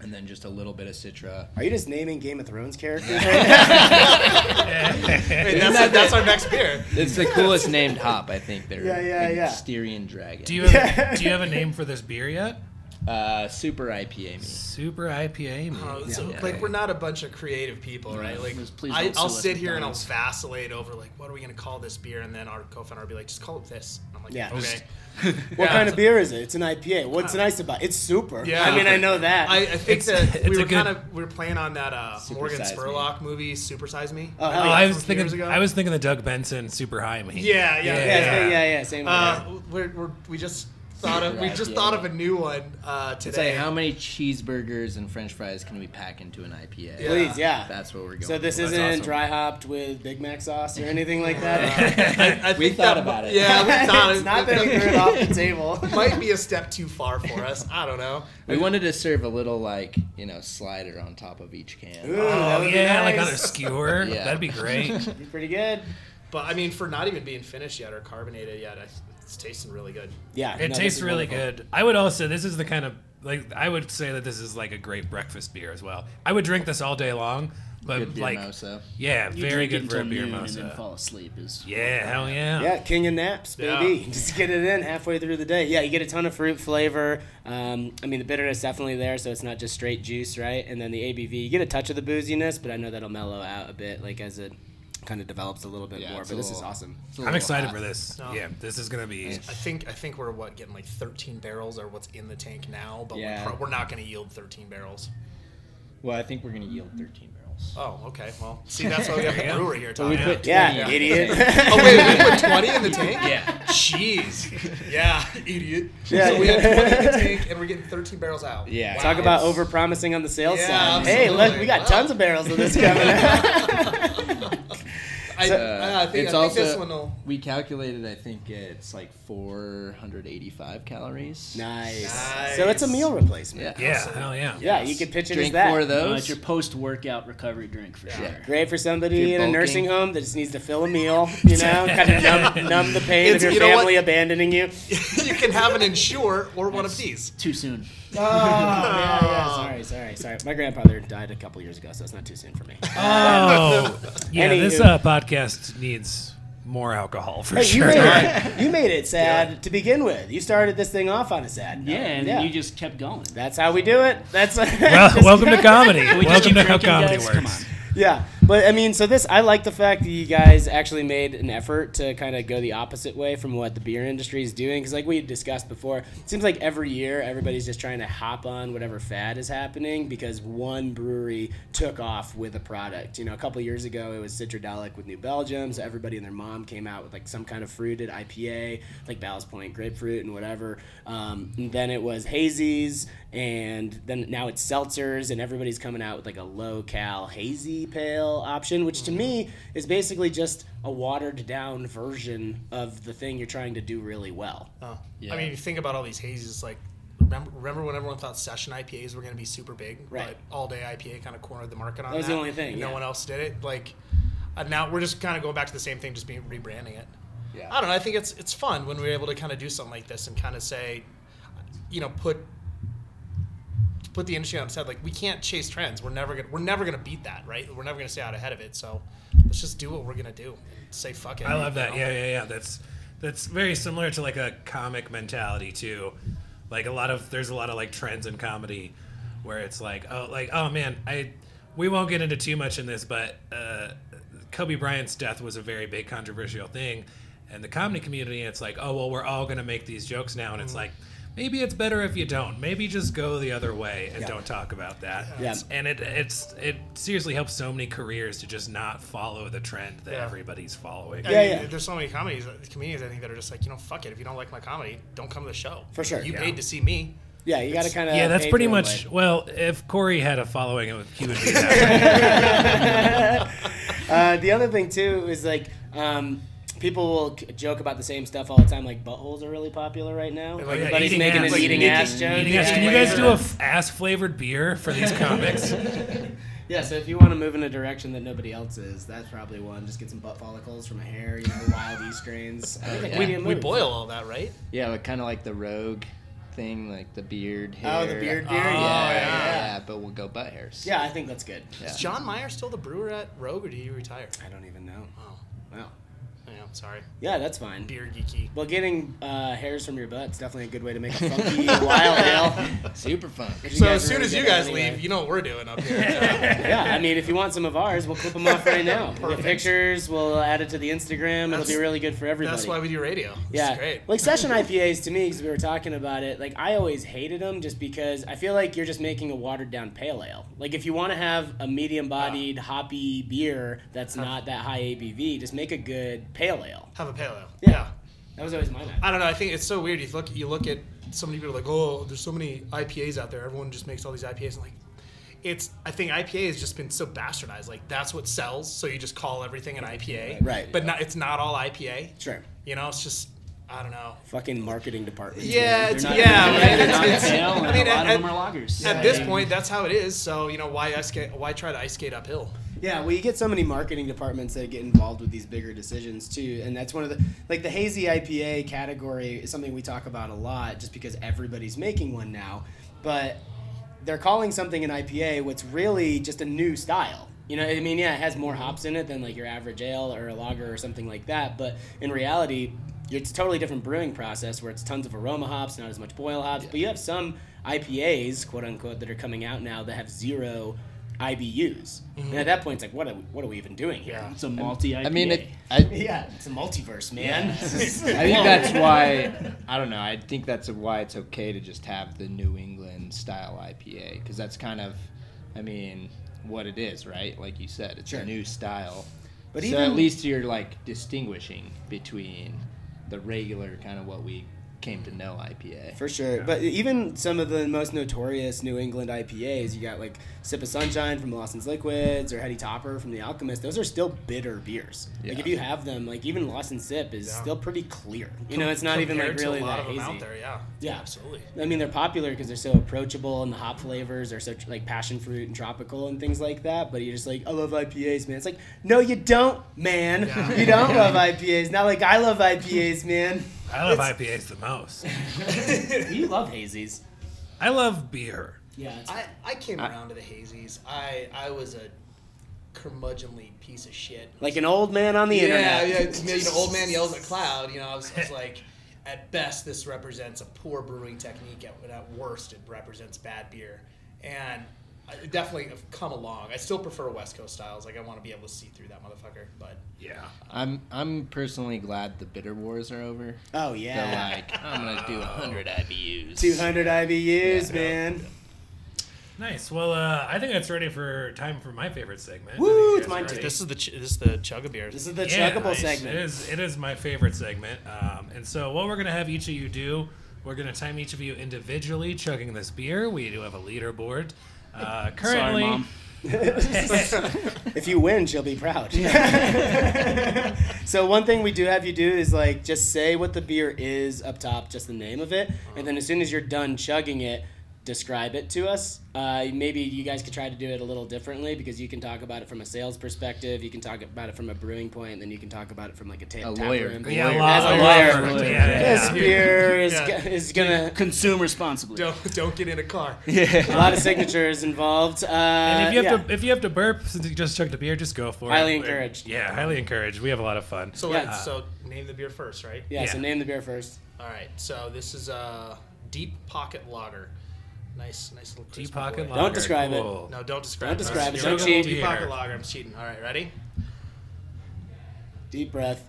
and then just a little bit of Citra. Are you just naming Game of Thrones characters [laughs] right now? [laughs] Wait, that's, that's our next beer. It's the coolest named hop, I think. They're Yeah, yeah, yeah. Styrian Dragon. Do you have [laughs] do you have a name for this beer yet? Uh, super IPA me. Super IPA. Man. Uh, so, Yeah. like we're not a bunch of creative people, right? Like please I, I'll sit here and I'll vacillate over like what are we gonna call this beer, and then our co-founder will be like, just call it this. And I'm like, Yeah. okay. [laughs] What Yeah. kind of beer is it? It's an IPA. What's nice about it? It's super. Yeah. I mean, I know that. I, I think It's- that [laughs] it's we were good- kind of we were playing on that uh, Morgan Size Me. Spurlock movie, Super Size Me. Oh, Oh, hell I was thinking. years? I was thinking the Doug Benson Super High Me. Yeah, yeah, Yeah. yeah, yeah. yeah, yeah, Same. Uh, one. we're, we're, we just thought of we just thought of a new one uh, It's today. like how many cheeseburgers and French fries can we pack into an IPA? Yeah. Please, yeah. That's what we're going. So this for. Isn't awesome. dry hopped with Big Mac sauce or anything like that. [laughs] I, [laughs] I We thought that- about it. Yeah, we [laughs] thought it's it, not that we threw it off the table. might be a step too far for us. I don't know. We wanted to serve a little like you know slider on top of each can. Ooh, Oh would be yeah, like on a skewer. Yeah. That'd be great. Be pretty good. But I mean, for not even being finished yet or carbonated yet, I, it's tasting really good. Yeah, It no, tastes really wonderful. good. I would also. This is the kind of like I would say that this is like a great breakfast beer as well. I would drink this all day long, but Good beer like mosa. yeah, You very good for a beer noon and then fall asleep is Yeah, hell yeah. Yeah, king of naps, baby. Yeah. [laughs] Just get it in halfway through the day. Yeah, you get a ton of fruit flavor. Um, I mean, the bitterness definitely there, so it's not just straight juice, right? And then the ABV, you get a touch of the booziness, but I know that'll mellow out a bit, like as it kind of develops a little bit Yeah, more. But a this is awesome. It's a I'm excited hot. for this. No. Yeah, this is gonna be. I think I think we're what getting like 13 barrels or what's in the tank now, but Yeah. we're, pro- we're not going to yield 13 barrels. Well, I think we're gonna yield 13 barrels. Oh, okay. Well, [laughs] see, that's why we have There you a go. brewer here. But we put Yeah, 20 in the idiot. [laughs] [laughs] oh wait, we put 20 in the tank. Yeah. Jeez. Yeah, idiot. Yeah, so we yeah. have 20 in the tank, and we're getting 13 barrels out. Yeah. Talk about It's- over promising on the sales Yeah, side. Hey, look, we got Wow. tons of barrels of this coming out. I, So- I, I think, it's I think also this one will. we calculated. I think it's like 485 calories. nice. Nice. So it's a meal replacement. Yeah. Yeah, hell yeah. Yeah, you could pitch it Drink as that. four of Uh, those. it's your post-workout recovery drink for sure. Great for somebody you're in a nursing home that just needs to fill a meal, you know, [laughs] kind of numb, numb the pain It's- of your you family abandoning you. [laughs] you can have an Ensure or one of these. Too soon. [laughs] Oh, yeah, yeah. [laughs] Sorry, sorry, sorry. My grandfather died a couple years ago, so it's not too soon for me. Oh, [laughs] yeah. Any- this uh, podcast needs more alcohol for Hey, you sure. made it. You made it sad to begin with. You started this thing off on a sad. note. Yeah, and then you just kept going. That's how we do it. That's Well, welcome to comedy. we just welcome keep to how drinking, comedy guys? works. Come on. Yeah, but I mean, so this I like the fact that you guys actually made an effort to kind of go the opposite way from what the beer industry is doing. Because like we discussed before, it seems like every year everybody's just trying to hop on whatever fad is happening because one brewery took off with a product. You know, a couple years ago it was Citradelic with New Belgium, so everybody and their mom came out with like some kind of fruited IPA, like Ballast Point grapefruit and whatever. Um, and then it was hazies, and then now it's seltzers, and everybody's coming out with like a low cal hazy pale option, which to me is basically just a watered down version of the thing you're trying to do really well. Oh. Yeah. I mean, you think about all these hazes, like remember, remember when everyone thought session IPAs were going to be super big, Right. but all day IPA kind of cornered the market on That was the only thing, and No yeah. one else did it. Like uh, now we're just kind of going back to the same thing, just being rebranding it. Yeah. I don't know. I think it's it's fun when we're able to kind of do something like this and kind of say, you know, put put the industry on its head. Like we can't chase trends. We're never gonna we're never gonna beat that, right? We're never gonna stay out ahead of it. So let's just do what we're gonna do. Say fuck it. I love you that. know? Yeah, yeah, yeah. That's that's very similar to like a comic mentality too. Like a lot of there's a lot of like trends in comedy where it's like, oh, like oh man, I we won't get into too much in this, but uh, Kobe Bryant's death was a very big controversial thing, and the comedy community, it's like, oh well, we're all gonna make these jokes now, and it's like. Maybe it's better if you don't. Maybe just go the other way and Yeah. don't talk about that. Yeah. And it it's it seriously helps so many careers to just not follow the trend that Yeah. everybody's following. I Yeah, mean, yeah. There's so many comedies, comedians I think that are just like, you know, fuck it. If you don't like my comedy, don't come to the show. For sure. You Yeah. paid to see me. Yeah, you got to kind of Yeah, that's pretty much. Well, if Korey had a following, it would, he would be [laughs] that. [laughs] Uh, the other thing too is like um, people will joke about the same stuff all the time. Like buttholes are really popular right now. yeah, Everybody's eating making ass. an Like eating eating- ass joke. Eating ass. Can you guys yeah. do a f- ass flavored beer for these [laughs] comics? Yeah, so if you want to move in a direction that nobody else is, that's probably one. Just get some butt follicles from a hair, you know, wild E strains. I think uh, yeah. we, need to We boil all that, right? Yeah, but kind of like the rogue thing, like the beard hair. Oh, the beard beer. Oh, Yeah, yeah, yeah, yeah. but we'll go butt hairs. Yeah, I think that's good. Yeah. Is John Maier still the brewer at Rogue, or did he retire? I don't even know. Oh, Wow. Yeah, sorry. Yeah, that's fine. Beer geeky. Well, getting uh, hairs from your butt is definitely a good way to make a [laughs] funky wild ale. Super fun. If you So guys as soon really as you it guys anyway. leave, you know what we're doing up here. [laughs] Yeah, I mean, if you want some of ours, we'll clip them off right now. With Perfect. pictures, we'll add it to the Instagram. It'll be really good for everybody. That's why we do radio. This yeah, is great. like session IPAs to me, because we were talking about it. Like I always hated them, just because I feel like you're just making a watered down pale ale. Like if you want to have a medium bodied hoppy beer that's not that high ABV, just make a good pale ale. Have a pale ale. Yeah. yeah. That was always my method. I don't know. I think it's so weird. You look, you look at so many people like, oh, there's so many IPAs out there. Everyone just makes all these IPAs. And like, it's. I think IPA has just been so bastardized. Like that's what sells. So you just call everything an IPA. Right. But not, it's not all IPA. Sure. You know, it's just. I don't know. Fucking marketing department. Yeah, it's, not- yeah, right. It's, it's, I mean, a lot at, of them are lagers. at this point, that's how it is. So you know, why ice skate? Why try to ice skate uphill? Yeah, well, you get so many marketing departments that get involved with these bigger decisions too, and that's one of the like the hazy IPA category is something we talk about a lot, just because everybody's making one now, but they're calling something an IPA, what's really just a new style. You know, I mean, yeah, it has more hops in it than like your average ale or a lager or something like that, but in reality, it's a totally different brewing process where it's tons of aroma hops, not as much boil hops, but you have some IPAs, quote unquote, that are coming out now that have zero IBUs. And at mm-hmm. that point, it's like, what are we, what are we even doing here? Yeah. It's a multi IPA. I mean, it, I, [laughs] Yeah, it's a multiverse, man. [laughs] I think that's why [laughs] I don't know. I think that's why it's okay to just have the New England style IPA because that's kind of, I mean, what it is, right? Like you said, it's Sure. a new style. But so even- at least you're like distinguishing between the regular kind of what we came to know IPA. For sure. But even some of the most notorious New England IPAs, you got like Sip of Sunshine from Lawson's Liquids or Heady Topper from The Alchemist, those are still bitter beers. Like if you have them, like even Lawson Sip is Yeah. still pretty clear. You know, it's not even like Compared to really a lot that of them hazy. out there. Yeah. Yeah. Absolutely. I mean, they're popular because they're so approachable, and the hop flavors are such like passion fruit and tropical and things like that. But you're just like, I love IPAs, man. It's like, no, you don't, man. Yeah. You don't [laughs] love IPAs. Not like I love IPAs, man. I love IPAs the most. [laughs] You love hazies. I love beer. Yeah. It's, I, I came around to the hazies. I I was a curmudgeonly piece of shit. Like an old man on the yeah, internet. yeah. it's- You know, old man yells at [laughs] cloud. You know, I was, I was like, at best, this represents a poor brewing technique. At, at worst, it represents bad beer. And I definitely have come along. I still prefer West Coast styles. Like I want to be able to see through that motherfucker. But Yeah. I'm I'm personally glad the bitter wars are over. Oh They're yeah. like, I'm gonna do 100 IBUs. 200 IBUs, Yeah. man. Nice. Well, uh, I think that's ready for time for my favorite segment. Woo, I think you it's guys mine too. this is the ch- this is the chug of beer. This is the Yeah, chuggable nice. segment. It is. It is my favorite segment. Um, and so, what we're gonna have each of you do, we're gonna time each of you individually chugging this beer. We do have a leaderboard. Uh, currently, Sorry, mom. [laughs] if you win, she'll be proud. [laughs] so one thing we do have you do is like just say what the beer is up top, just the name of it, and then as soon as you're done chugging it, describe it to us. Uh, maybe you guys could try to do it a little differently because you can talk about it from a sales perspective, you can talk about it from a brewing point, and then you can talk about it from like a, ta- A lawyer. room. yeah, Lawyer. As a law lawyer. firm. Yeah, yeah, This beer is, Yeah. go- [laughs] is gonna Consume responsibly. don't don't get in a car. [laughs] Yeah, a lot of signatures involved. Uh, And if you have yeah. to, if you have to burp since you just chugged a beer, just go for it. Highly encouraged. Yeah, highly encouraged. We have a lot of fun. So Yeah. let's so name the beer first, right? yeah, so name the beer first. All right. So this is a deep pocket lager. Nice, nice little Deep pocket boy. lager. Don't describe it. cool. No, don't describe. Don't it. describe it. Don't we go. cheat. Deep pocket lager. I'm cheating. All right, ready? Deep breath.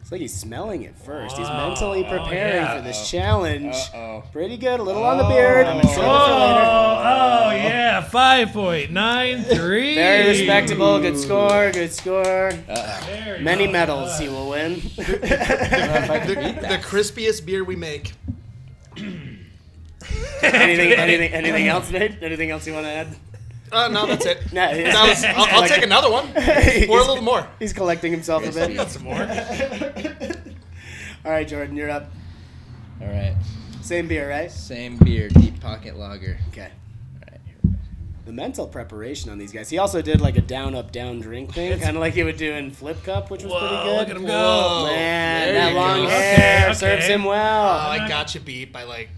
It's like he's smelling it first. He's Wow. mentally Oh, preparing yeah. for this challenge. Uh-oh. Pretty good. A little on the beard. Oh. Save it for later. Oh, oh yeah, five point nine three. Very respectable. Good score. Good score. Very Many well medals done. he will win. The, the [laughs] crispiest beer we make. Anything, anything, anything else, Nate? Anything else you want to add? Uh, no, that's it. [laughs] No, it's- That was, I'll, I'll take another one. [laughs] Or a little more. He's collecting himself a bit. Got some more. [laughs] All right, Jordan, you're up. All right. Same beer, right? Same beer, deep pocket lager. Okay. All right. Here we go. The mental preparation on these guys. He also did like a down, up, down drink thing, kind of like he would do in Flip Cup, which was pretty good. look at him go. Man, There that long go. hair Okay, serves okay. him well. Oh, I got you beat by like.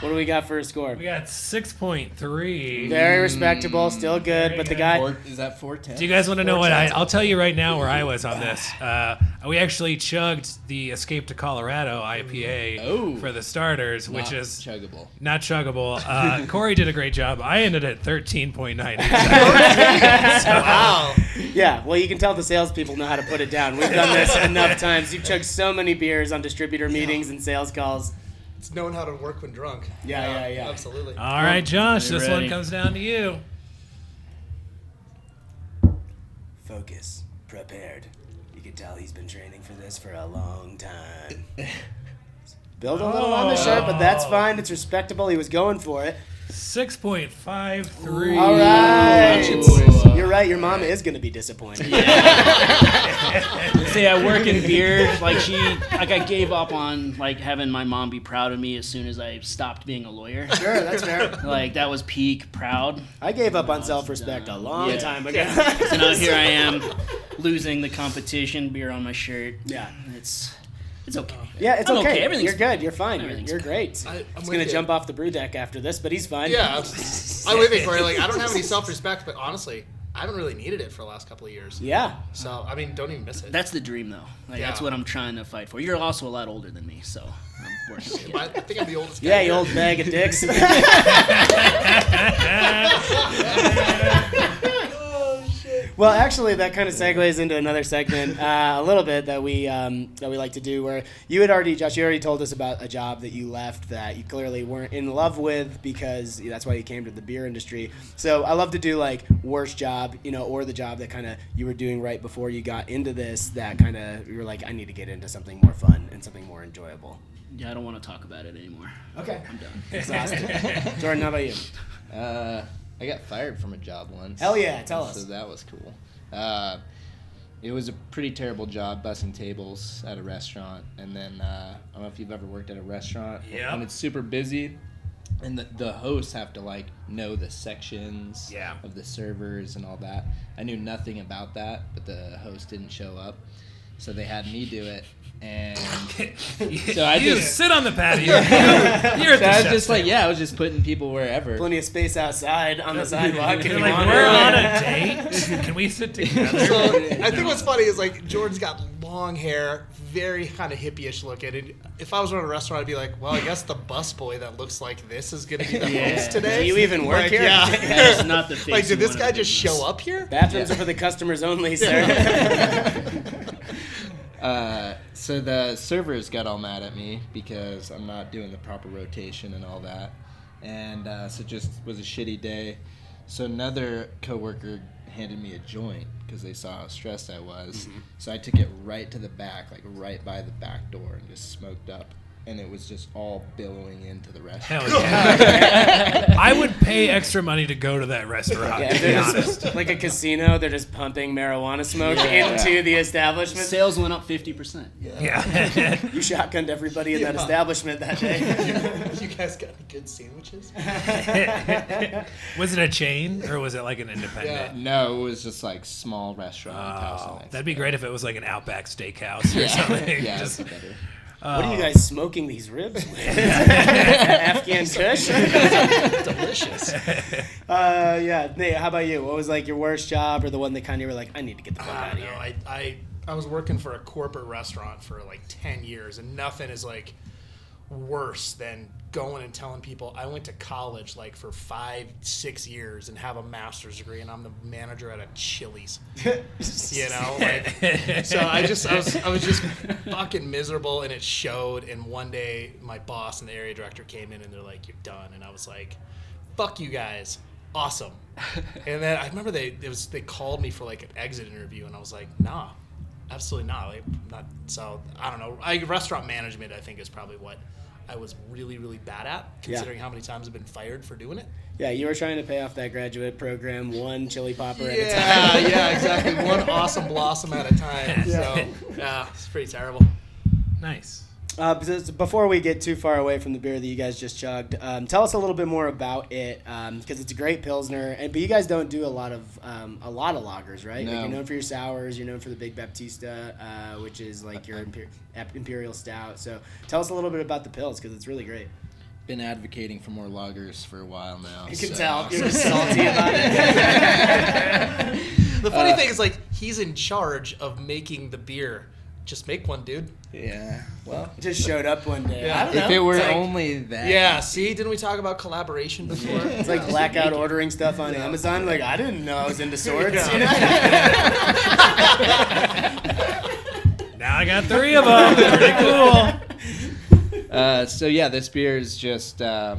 What do we got for a score? We got six point three. Very respectable, still good, Very but the good. guy. Four, is that 410? Do you guys want to know what I? I'll tell you right now where I was on this. [sighs] Uh, we actually chugged the Escape to Colorado IPA Oh. for the starters, which Not is chuggable. not chuggable. Uh, [laughs] Korey did a great job. I ended at thirteen point nine. [laughs] Wow. Yeah, well, you can tell the salespeople know how to put it down. We've done this [laughs] enough times. You've chugged so many beers on distributor meetings and sales calls. It's knowing how to work when drunk. Yeah, yeah, yeah. Absolutely. All right, Josh, You this one comes down to you. Focus, prepared. You can tell he's been training for this for a long time. [laughs] Build a little on the shirt, but that's oh. fine. It's respectable. He was going for it. Six point five three. All right. Gotcha. You're right. Your mom is going to be disappointed. Say [laughs] I work in beer, like she, like I gave up on like having my mom be proud of me as soon as I stopped being a lawyer. Sure, that's fair. Like that was peak proud. I gave up on self-respect a long Yeah. time ago. [laughs] So now here I am, losing the competition, beer on my shirt. Yeah. It's, it's okay. Yeah, it's I'm okay. okay. Everything's You're good. You're fine. You're, you're great. I- I'm He's gonna you. jump off the brew deck after this, but he's fine. Yeah. [laughs] I'm with you, Korey. Like, I don't have any self respect, but honestly, I haven't really needed it for the last couple of years. Yeah. So, I mean, don't even miss it. That's the dream, though. Like that's what I'm trying to fight for. You're also a lot older than me, so I'm working. I I think I'm the oldest guy. Yeah, you old bag of dicks. [laughs] [laughs] well, actually, that kind of segues into another segment uh, a little bit that we um, that we like to do. Where you had already, Josh, you already told us about a job that you left that you clearly weren't in love with because that's why you came to the beer industry. So I love to do like worst job, you know, or the job that kind of you were doing right before you got into this. That kind of you were like, I need to get into something more fun and something more enjoyable. Yeah, I don't want to talk about it anymore. Okay. I'm done. Exhausted. [laughs] Jordan, how about you? Uh, I got fired from a job once. Hell yeah, tell So us. So that was cool. Uh, it was a pretty terrible job bussing tables at a restaurant, and then uh, I don't know if you've ever worked at a restaurant. Yep. When it's super busy, and the, the hosts have to like know the sections Yeah. of the servers and all that. I knew nothing about that, but the host didn't show up, so they had me do it. And [laughs] so I you just- sit on the patio. [laughs] You, you're at so the I was chef's just like, yeah, I was just putting people wherever. Plenty of space outside on the sidewalk. You're like, we're on a date. [laughs] Can we sit together? So I think what's funny is like Jordan's got long hair, very kind of hippie-ish looking. And if I was running a restaurant, I'd be like, well, I guess the busboy that looks like this is gonna be the Yeah. host today. Do you even work Like, here? Yeah. That is not the face like, did this guy just business. show up here? Bathrooms Yeah. are for the customers only, sir. Uh, so the servers got all mad at me because I'm not doing the proper rotation and all that, and uh, so it just was a shitty day. So another coworker handed me a joint because they saw how stressed I was. So I took it right to the back, like right by the back door, and just smoked up. And it was just all billowing into the restaurant. Hell [laughs] yeah. [laughs] I would pay extra money to go to that restaurant, Yeah, to be honest. just, like a casino, they're just pumping marijuana smoke Yeah. into the establishment. Sales went up fifty percent. Yeah. [laughs] You shotgunned everybody in that Yeah. establishment that day. you guys got any good sandwiches? was it a chain or was it like an independent? No, it was just like small restaurant. Oh, that'd be great if it was like an Outback Steakhouse or Yeah, something. yeah, Just- it's better. What are you guys smoking these ribs with? [laughs] Afghan Kush? Delicious. [laughs] Uh, yeah. Nate, how about you? What was like your worst job or the one that kind of you were like, I need to get the fuck I out of know. here? I, I I was working for a corporate restaurant for like ten years, and nothing is like worse than going and telling people I went to college like for five, six years and have a master's degree, and I'm the manager at a Chili's. [laughs] you know, like so I just I was I was just fucking miserable, and it showed. And one day, my boss and the area director came in, and they're like, "You're done," and I was like, "Fuck you guys." Awesome, [laughs] and then I remember they it was they called me for like an exit interview, and I was like, "Nah, absolutely not. Like, not so. I don't know. I, restaurant management, I think, is probably what I was really, really bad at, considering how many times I've been fired for doing it. Yeah, you were trying to pay off that graduate program one chili popper at a time. Yeah, [laughs] yeah, exactly. One awesome blossom at a time. [laughs] So, yeah, it's pretty terrible. nice. Uh, before we get too far away from the beer that you guys just chugged, um, tell us a little bit more about it because it's a great pilsner. And but you guys don't do a lot of um, a lot of lagers, right? Like you're known for your sours. You're known for the Big Bad Baptist, uh, which is like your imper- imperial stout. So tell us a little bit about the pills because it's really great. Been advocating for more lagers for a while now. You can so- tell [laughs] you're just salty about it. [laughs] [laughs] The funny thing is, like, he's in charge of making the beer. Just make one, dude. Yeah. Well, just showed up one day. Yeah. I don't if know. it were like- only that. Yeah, see, didn't we talk about collaboration before? It's like blackout ordering stuff on Amazon. Like I didn't know I was into [laughs] swords. Yeah. You know? [laughs] Now I got three of them. Pretty cool. [laughs] Uh, so yeah, this beer is just uh,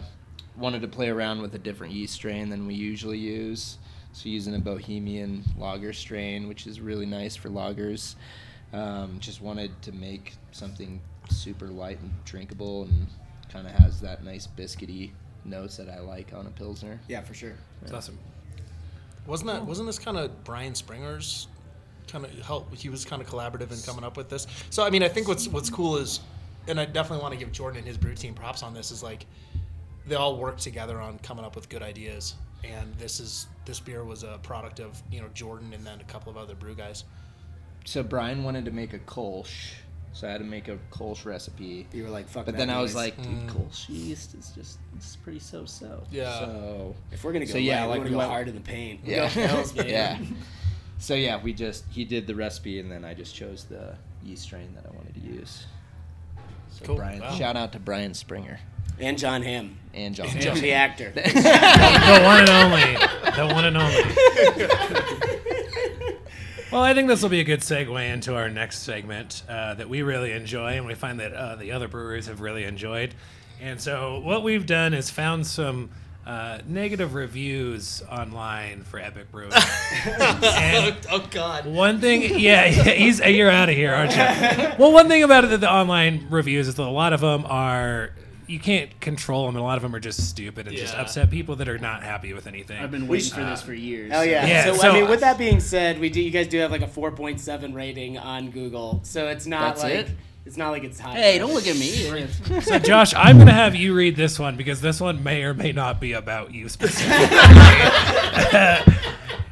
wanted to play around with a different yeast strain than we usually use. So using a Bohemian lager strain, which is really nice for lagers. Um, just wanted to make something super light and drinkable, and kind of has that nice biscuity notes that I like on a pilsner. yeah, for sure. It's awesome. Wasn't that wasn't this kind of Brian Springer's kind of help? He was kind of collaborative in coming up with this. So I mean, I think what's what's cool is, and I definitely want to give Jordan and his brew team props on this. Is like they all work together on coming up with good ideas, and this is this beer was a product of you know Jordan and then a couple of other brew guys. So Brian wanted to make a Kolsch, so I had to make a Kolsch recipe. You were like, "Fuck." But that then I was like, dude, Kolsch yeast is just it's pretty so-so. Yeah. So if we're gonna go, so yeah, light, like we're gonna go went- hard in the paint. Yeah. go pills, baby. [laughs] yeah. So yeah, we just he did the recipe and then I just chose the yeast strain that I wanted to use. So Cool. Brian, Wow. shout out to Brian Springer And John Hamm, and John. John- the actor. The one and only. The one and only. [laughs] Well, I think this will be a good segue into our next segment uh, that we really enjoy, and we find that uh, the other breweries have really enjoyed. And so, what we've done is found some uh, negative reviews online for Epic Brewing. [laughs] and oh God. one thing, yeah, yeah, he's you're out of here, aren't you? [laughs] Well, one thing about it, the online reviews is that a lot of them are you can't control them, and a lot of them are just stupid and just Yeah. upset people that are not happy with anything. I've been waiting for this for years. Oh yeah. Yeah, so, so- I mean, with that being said, we do. You guys do have like a 4.7 rating on Google, so it's not That's like it? it's not like it's high. Hey, don't look at me. [laughs] So, Josh, I'm going to have you read this one because this one may or may not be about you specifically. [laughs] [laughs]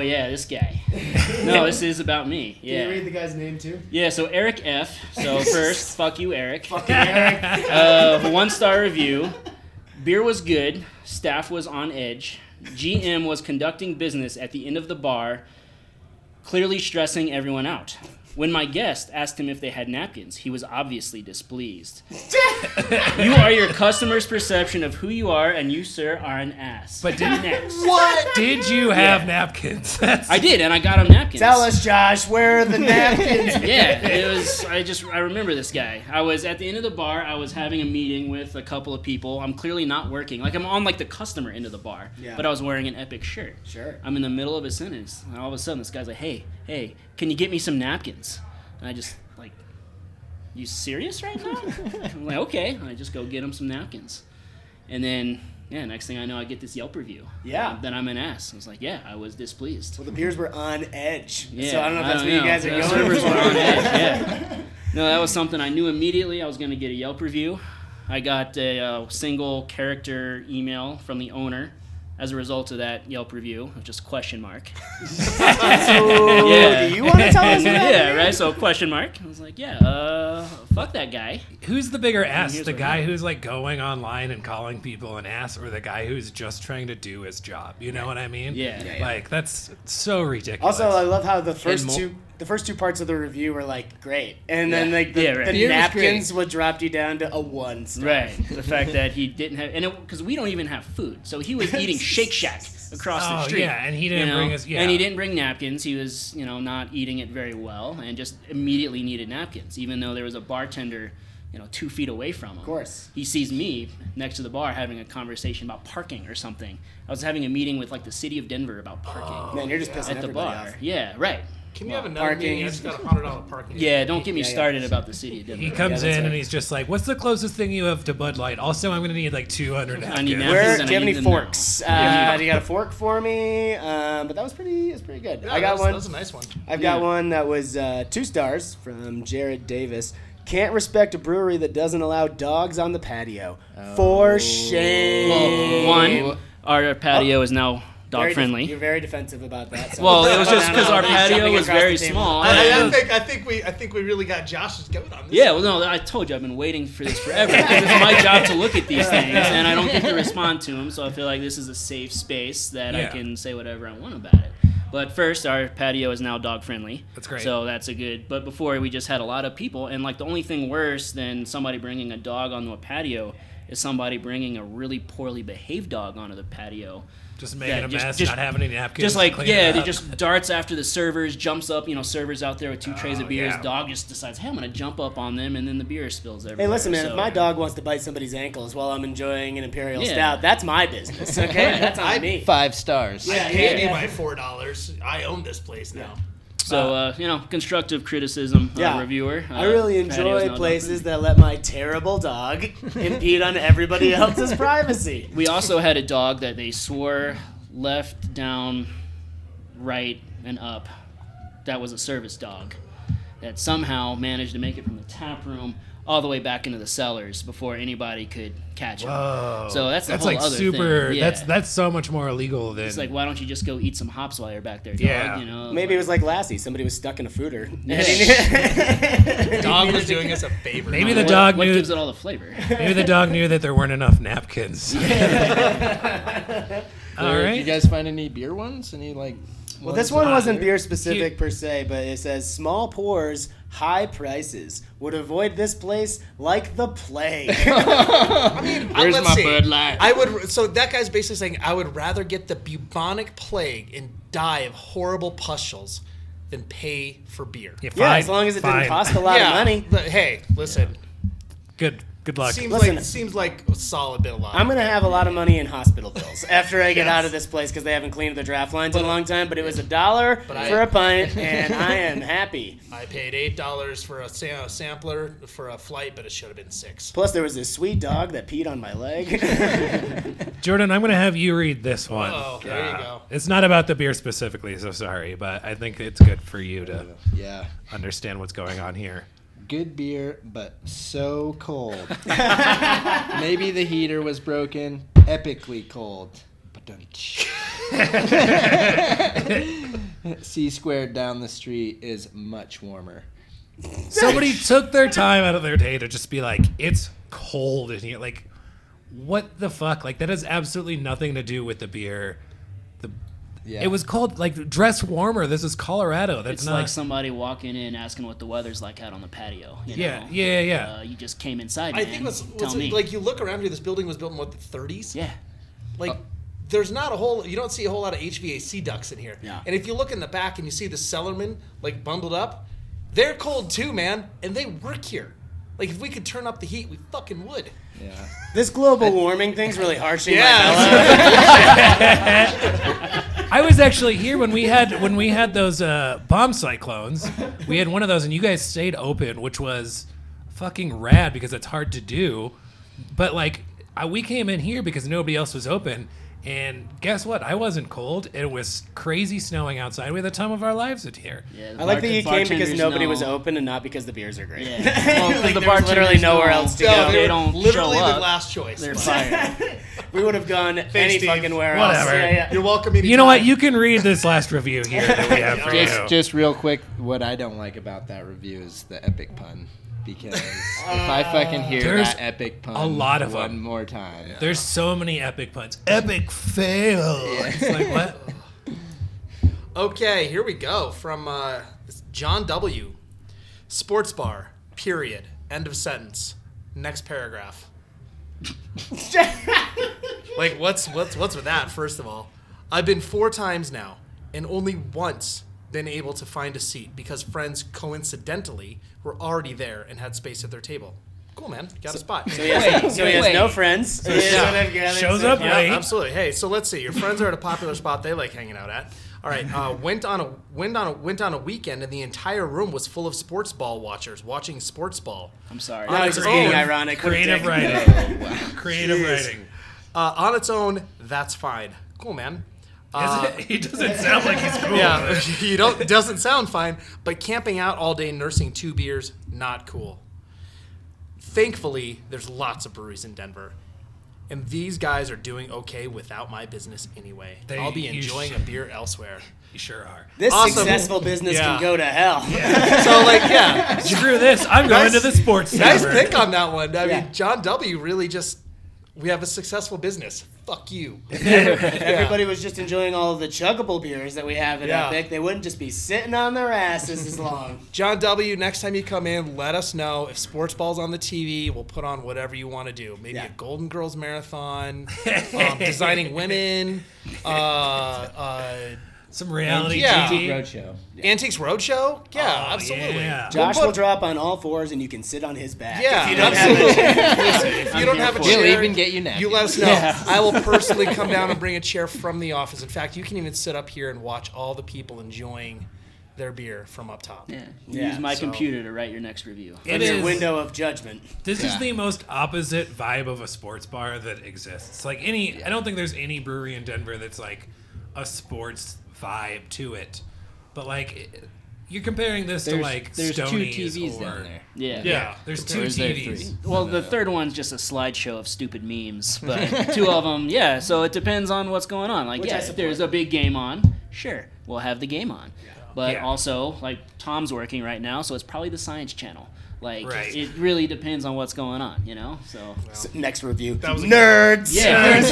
Oh yeah, this guy. [laughs] No, this is about me. Yeah. Can you read the guy's name too? Yeah. So Eric F. So [laughs] first, fuck you, Eric. Fucking Eric. [laughs] Uh, one star review. Beer was good. Staff was on edge. GM was conducting business at the end of the bar, clearly stressing everyone out. When my guest asked him if they had napkins, he was obviously displeased. [laughs] you are your customer's perception of who you are, and you, sir, are an ass. But did- [laughs] next. What? Did you have napkins? That's I did, and I got him napkins. Tell us, Josh, where are the [laughs] napkins? yeah, it was. I just I remember this guy. I was at the end of the bar. I was having a meeting with a couple of people. I'm clearly not working. Like I'm on like the customer end of the bar. Yeah. But I was wearing an epic shirt. Sure. I'm in the middle of a sentence, and all of a sudden this guy's like, "Hey, hey, can you get me some napkins?" And I just like, "You serious right now?" [laughs] I'm like, "Okay." And I just go get him some napkins, and then. Yeah, next thing I know, I get this Yelp review. Yeah. Then I'm an ass. I was like, yeah, I was displeased. Well, the beers were on edge. Yeah, so I don't know if that's where you guys are The going. servers were on edge, [laughs] yeah. No, that was something I knew immediately I was going to get a Yelp review. I got a uh, single character email from the owner as a result of that Yelp review, just question mark. [laughs] [laughs] So, Yeah. do you want to tell us that? yeah, right. So question mark. I was like, yeah, uh, fuck that guy. Who's the bigger ass? The what guy happened. who's like going online and calling people an ass, or the guy who's just trying to do his job? You know what I mean? Yeah. Yeah, yeah. Like that's so ridiculous. Also, I love how the first mo- two the first two parts of the review were like great, and then Yeah. like the, Yeah, right. the napkins would drop you down to a one star. Right. The fact [laughs] that he didn't have, and because we don't even have food, so he was [laughs] eating Shake Shack across the Oh, street. yeah, and he didn't bring his- yeah. And he didn't bring napkins. He was, you know, not eating it very well, and just immediately needed napkins, even though there was a bartender, you know, two feet away from him. Of course. He sees me next to the bar having a conversation about parking or something. I was having a meeting with like the city of Denver about parking Man, you're just pissing at the bar. off. Yeah. Right. Can you have another parking. meeting? I just got a hundred dollar parking. Yeah. Don't get me Yeah, yeah. started about the city of Denver. he comes Yeah, that's in and he's just like, "What's the closest thing you have to Bud Light?" Also, I'm gonna need like 200 I need napkins. napkins. Where and do you have I any them now. forks? Uh, do you got a fork for me? Um, but that was pretty. It was pretty good. Yeah, I that got was, one. That was a nice one. I've got one that was uh, two stars from Jared Davis. Can't respect a brewery that doesn't allow dogs on the patio. For shame. Well, one, our patio is now dog Very def- friendly. You're very defensive about that. so- Well, it was just because our patio was very small. I, I, I think I think we I think we really got Josh's goat on this. Yeah, well, no, I told you I've been waiting for this forever. it's my job to look at these things, and I don't get to respond to them. So I feel like this is a safe space that I can say whatever I want about it. But first, our patio is now dog friendly. That's great. So that's a good. But before we just had a lot of people, and like the only thing worse than somebody bringing a dog onto a patio is somebody bringing a really poorly behaved dog onto the patio. Just making Yeah, a just- mess, just- not having any napkins. Just like yeah, it they up. just darts after the servers, jumps up. You know, servers out there with two trays Oh, of beers. yeah. Dog just decides, hey, I'm gonna jump up on them, and then the beer spills everywhere. Hey, listen, man. So- If my dog wants to bite somebody's ankles while I'm enjoying an imperial Yeah. stout, that's my business. [laughs] Okay, that's on I- me. Five stars. I Yeah, paid yeah, you yeah. my four dollars. I own this place now. So uh, you know, constructive criticism, uh, Yeah. reviewer. I Uh, really enjoy places that let my terrible dog [laughs] impede on everybody [laughs] else's privacy. We also had a dog that they swore left, down, right, and up. That was a service dog that somehow managed to make it from the tap room all the way back into the cellars before anybody could catch him. Whoa. So that's the that's whole like other super. thing. That's Yeah. that's so much more illegal than. It's like, why don't you just go eat some hops while you're back there, dog? Yeah. You know, Maybe it was like Lassie. Somebody was stuck in a foeder. [laughs] [laughs] Dog was doing us a favor. maybe the what, dog what knew. gives it all the flavor. Maybe the dog knew that there weren't enough napkins. [laughs] All Or Did you guys find any beer ones? Any like? Well, ones this that- one wasn't beer specific per se, but it says small pours, high prices. Would avoid this place like the plague. [laughs] I mean, I- Where's let's my see. Bud Light? I would. So that guy's basically saying I would rather get the bubonic plague and die of horrible pustules than pay for beer. Yeah, yeah, fine, as long as it fine. didn't cost a lot yeah, of money. But hey, listen. Good. Good luck. Seems Listen. like seems like a solid bit of luck. I'm gonna have a lot of money in hospital bills after I get out of this place because they haven't cleaned the draft lines in a long time. But it was a dollar for a pint, [laughs] and I am happy. I paid eight dollars for a sa- sampler for a flight, but it should have been six. Plus, there was this sweet dog that peed on my leg. [laughs] Jordan, I'm going to have you read this one. Oh, there you go. Uh, it's not about the beer specifically, so sorry, but I think it's good for you to Yeah. understand what's going on here. Good beer, but so cold. [laughs] Maybe the heater was broken. Epically cold. [laughs] C squared down the street is much warmer. Somebody took their time out of their day to just be like, it's cold in here. Like, what the fuck? Like, that has absolutely nothing to do with the beer. The Yeah. It was called, like, dress warmer. This is Colorado. That's It's not. like somebody walking in asking what the weather's like out on the patio. You Yeah, know? yeah, yeah. Uh, you just came inside. I man. think what's, Tell what's me. like you look around here. This building was built in what the 30s. yeah. Like, there's not a whole. You don't see a whole lot of HVAC ducts in here. Yeah. And if you look in the back and you see the cellarmen like bundled up, they're cold too, man, and they work here. Like, if we could turn up the heat, we fucking would. Yeah. This global warming thing's really harshing my Yeah. mellow. [laughs] [laughs] I was actually here when we had when we had those uh, bomb cyclones. We had one of those, and you guys stayed open, which was fucking rad because it's hard to do. But like, I, we came in here because nobody else was open, and guess what? I wasn't cold. It was crazy snowing outside. We had the time of our lives in here. Yeah, the I like that bar- you came because nobody know- was open and not because the beers are great. Yeah. [laughs] Well, 'cause Like, the there was literally nowhere know else to No, go. they don't literally show the last choice. They're fired. [laughs] We would have gone any Steve. fucking where Whatever. else. Yeah, yeah. You're welcome. Anytime. You know what? You can read this last review here that we have for Just, you. just real quick, what I don't like about that review is the epic pun. Because if I fucking hear There's that epic pun a lot of one them. more time, There's so many epic puns. Epic fail. [laughs] It's like what? [laughs] Okay, here we go from uh, John W. Sports bar. Period. End of sentence. Next paragraph. [laughs] like what's what's what's with that? First of all, I've been four times now, and only once been able to find a seat because friends coincidentally were already there and had space at their table. Cool, man. Got a spot. So he has, so he has no friends. So Yeah. Shows up Yeah, late. absolutely. Hey, so let's see. Your friends are at a popular spot they like hanging out at. All right. Uh, went on a went on a went on a weekend, and the entire room was full of sports ball watchers watching sports ball. I'm sorry. No, he's just Oh, being ironic. Creative Couldn't take- writing. [laughs] Creative Jeez. writing. Uh, on its own, that's fine. Cool, man. Uh, [laughs] He doesn't sound like he's cool. yeah, [laughs] with it. don't doesn't sound fine, but camping out all day nursing two beers not cool. Thankfully, there's lots of breweries in Denver. And these guys are doing okay without my business anyway. They- I'll be enjoying sh- a beer elsewhere. [laughs] You sure are. This Awesome. successful business Yeah. can go to hell. [laughs] So like, yeah, [laughs] Screw this. I'm going to the sports nice tavern. pick on that one. I Yeah. mean, John W. really just we have a successful business. Fuck you. [laughs] If everybody was just enjoying all of the chuggable beers that we have at Yeah. Epic, they wouldn't just be sitting on their asses as long. [laughs] John W. Next time you come in, let us know if sports ball's on the TV. We'll put on whatever you want to do. Maybe Yeah. a Golden Girls marathon, [laughs] um, designing women, uh, uh, Some reality Yeah. TV. Roadshow. Antiques Roadshow. Yeah, Oh, absolutely. yeah. Josh We'll will drop on all fours and you can sit on his back. Yeah, if you don't have absolutely. a Listen, [laughs] if you don't have a for We'll even get you napkins. You let us know. Yeah. I will personally come down and bring a chair from the office. In fact, you can even sit up here and watch all the people enjoying their beer from up top. Yeah. Yeah, Use my so- computer to write your next review. It your window of judgment. This is the most opposite vibe of a sports bar that exists. Like any, I don't think there's any brewery in Denver that's like a sports vibe to it. But like, it- you're comparing this There's, to like there's two TVs or, down there. Yeah. Yeah, there's two Or is there TVs. three? Well, the third one's just a slideshow of stupid memes, but [laughs] two of them, yeah. So it depends on what's going on. Like, Which yeah, if there's a big game on, sure, we'll have the game on. But Yeah. also, like Tom's working right now, so it's probably the Science Channel. Like, Right. it really depends on what's going on, you know. So S- Next review. That was a- Nerds. [laughs] yeah,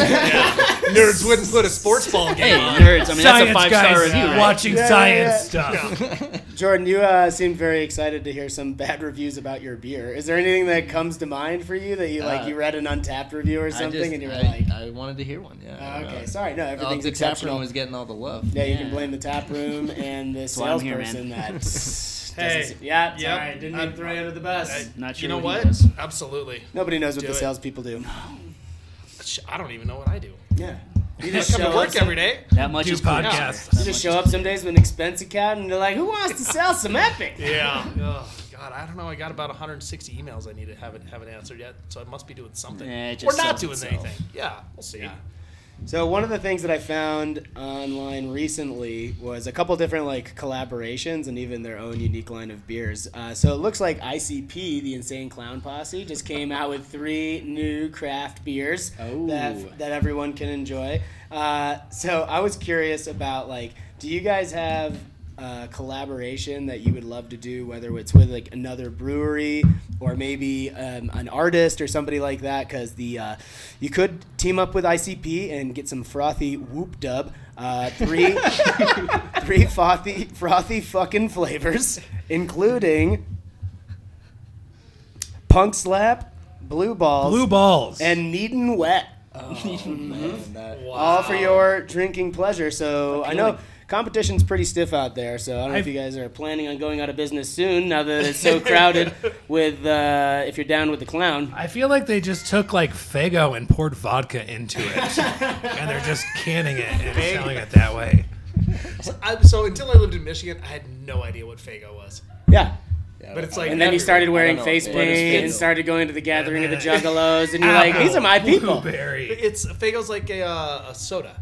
Nerds wouldn't put a sports ball hey, game on. nerds. I mean, that's a five star guys review, right? watching Yeah, science yeah, stuff. [laughs] Jordan, you uh, seemed very excited to hear some bad reviews about your beer. Is there anything that comes to mind for you that you like? Uh, you read an Untappd review or something, just- and you were I, like, I wanted to hear one. Yeah. oh, okay, Uh, sorry, no, oh, everything's the tap exceptional. room was getting all the love. yeah, you can blame the tap room and the why I'm here, salesperson that. [laughs] Hey, doesn't- yeah, yep, sorry, didn't I'm- even throw you under the bus. I- Not you know what what? does. Absolutely. Nobody knows what Do the it. salespeople do. Sh- I don't even know what I do. Yeah, [laughs] you I just come show to work up some- every day. That much Do is cool. podcasts. You just show up some days with an expense account, and they're like, "Who wants to sell some [laughs] Epic?" Yeah. [laughs] Oh God, I don't know. I got about 160 emails I need to haven't haven't answered yet, so I must be doing something. Eh, it We're just not sells doing itself. anything. Yeah, we'll see. So one of the things that I found online recently was a couple different like collaborations and even their own unique line of beers. Uh, so it looks like ICP, the Insane Clown Posse, just came out with three new craft beers Oh. that that everyone can enjoy. Uh, so I was curious about like, do you guys have a collaboration that you would love to do, whether it's with like another brewery or maybe um, an artist or somebody like that? Because the uh, you could team up with ICP and get some frothy whoop dub. Uh, three, [laughs] three frothy, frothy fucking flavors, including Punk Slap, Blue Balls, Blue balls. and Needin' Wet. [laughs] Man, that- All for your drinking pleasure. So I know Appealing. Competition's pretty stiff out there. So I don't know if I've- you guys are planning on going out of business soon. Now that it's so crowded. [laughs] With uh, if you're down with the clown. I feel like they just took like Faygo and poured vodka into it, and they're just canning it and selling it that way. I, so until I lived in Michigan, I had no idea what Faygo was. Yeah. yeah, But it's like And then you started wearing face paint and started going to the gathering of the then- Juggalos, and you're like, these are my people. Blueberry. It's Faygo's like a, uh, a soda.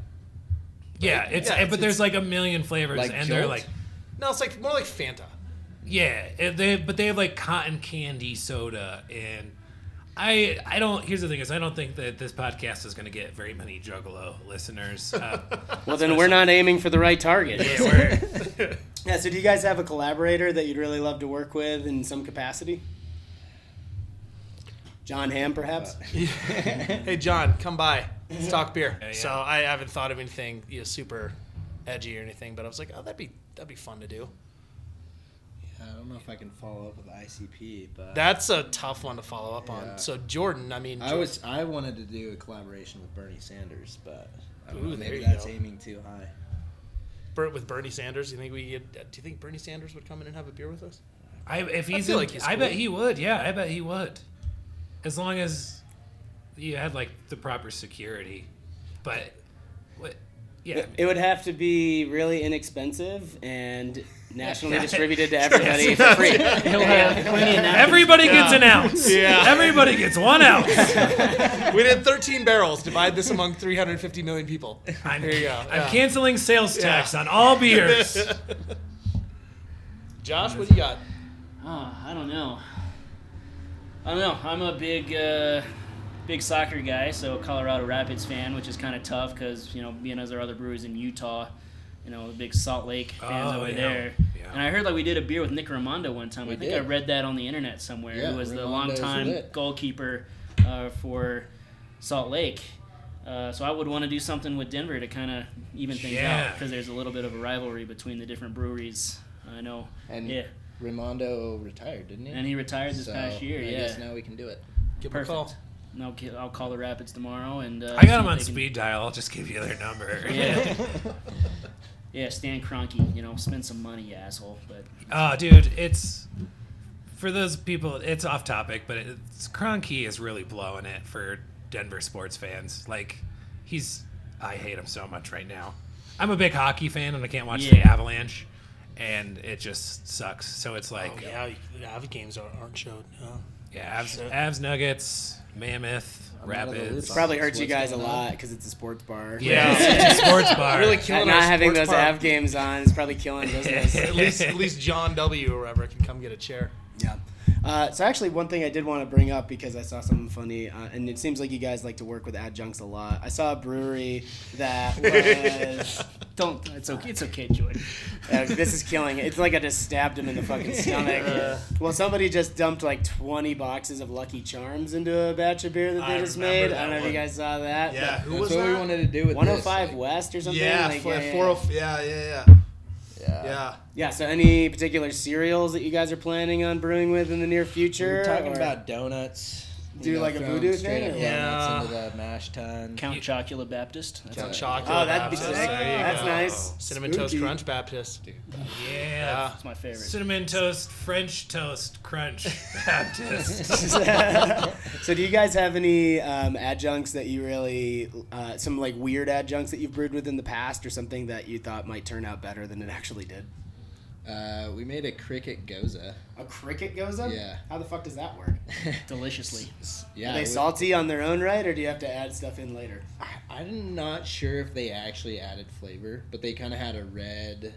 Yeah, it's, Yeah, it's- but there's it's- like a million flavors, Like and they're like, No, it's like more like Fanta. yeah, they but they have like cotton candy soda, and I I don't. Here's the thing: is I don't think that this podcast is going to get very many Juggalo listeners. Uh, [laughs] Well, then we're not aiming for the right target. yeah, we're- [laughs] Yeah, so do you guys have a collaborator that you'd really love to work with in some capacity? Jon Hamm, perhaps? Uh, [laughs] [laughs] hey John, come by. Let's talk beer. Yeah, yeah. So I haven't thought of anything you know, super edgy or anything, but I was like, oh, that'd be that'd be fun to do. Yeah, I don't know if I can follow up with ICP, but That's a tough one to follow up on. So Jordan, I mean, I was I wanted to do a collaboration with Bernie Sanders, but I don't Ooh, know, maybe that's go. aiming too high. Bert with Bernie Sanders. You think we? Get, uh, do you think Bernie Sanders would come in and have a beer with us? I if he's, feel in- like he's I bet he would. Yeah, I bet he would, as long as you had like the proper security. But what? Yeah, It would have to be really inexpensive and nationally [laughs] distributed to everybody for free. He'll have [laughs] plenty of everybody gets an ounce. Yeah. everybody gets one ounce. [laughs] we did 13 barrels. Divide this among 350 million people. I'm, There you go. I'm Yeah. canceling sales tax on all beers. Josh, what do you got? Oh, I don't know. I don't know. I'm a big, uh, big soccer guy, so Colorado Rapids fan, which is kind of tough because you know, being as our other breweries in Utah, you know, big Salt Lake fans Oh, over yeah. there. Yeah. And I heard like we did a beer with Nick Rimando one time. We I think did. I read that on the internet somewhere. Yeah, who was the Raimondo's longtime goalkeeper uh, for Salt Lake. Uh, so I would want to do something with Denver to kind of even things Yeah. out because there's a little bit of a rivalry between the different breweries. I know. And yeah. Rimando retired, didn't he? And he retired this So, past year. I yeah. guess now we can do it. Give him a Perfect. call. No, I'll call the Rapids tomorrow, and uh, I got see them on they can- speed dial. I'll just give you their number. [laughs] Yeah, yeah. Stan Kroenke, you know, spend some money, you asshole. But Oh, dude, it's for those people. It's off topic, but it's Kroenke is really blowing it for Denver sports fans. Like, he's I hate him so much right now. I'm a big hockey fan, and I can't watch the Avalanche, and it just sucks. So it's like, Oh, yeah, the Avi games aren't, aren't showed. Uh, yeah, Avs, Shit. Avs, Nuggets, Mammoth, I'm out of the Rapids. loop. Probably hurts you guys a lot because it's a sports bar. Yeah, it's a sports [laughs] bar. really And killing not having those bar. Av games on is probably killing [laughs] business. [laughs] at least, at least John W. or whoever can come get a chair. Yeah. Uh, so actually, one thing I did want to bring up because I saw something funny, uh, and it seems like you guys like to work with adjuncts a lot. I saw a brewery that [laughs] was. don't. It's okay. It's okay, Jordan. uh, this is killing it. It's like I just stabbed him in the fucking [laughs] stomach. Uh. well, somebody just dumped like 20 boxes of Lucky Charms into a batch of beer that they I just made. I don't know if you guys saw that. Yeah, who was That's what we that? wanted to do with 105 this, like- West or something? Yeah, Like, four, yeah, yeah, four, yeah. oh- yeah, yeah, yeah, Yeah. so any particular cereals that you guys are planning on brewing with in the near future? We're talking or- about donuts. Do you know, like a voodoo straight thing, up or- Yeah. donuts into the mash tun. Count Chocula Baptist. That's Count Yeah. Chocolate. Oh, that'd be sick. That's go. nice. Cinnamon Spooky. Toast Crunch Baptist. yeah. Yeah. That's my favorite. Cinnamon toast, French toast, crunch, [laughs] Baptist. [laughs] so do you guys have any um, adjuncts that you really uh, some like weird adjuncts that you've brewed with in the past or something that you thought might turn out better than it actually did Uh, we made a cricket gose. a cricket gose? Yeah. how the fuck does that work [laughs] Deliciously. yeah. are they we- salty on their own right or do you have to add stuff in later I I'm not sure if they actually added flavor, but they kind of had a red,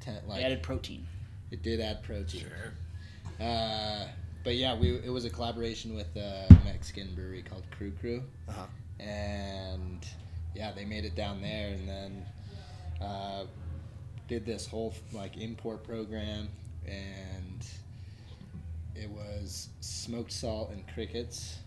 tent, like They added protein. it did add protein. Sure. Uh, but yeah, we it was a collaboration with a Mexican brewery called Cru Cru, Uh-huh. and yeah, they made it down there, and then uh, did this whole like import program, and it was smoked salt and crickets.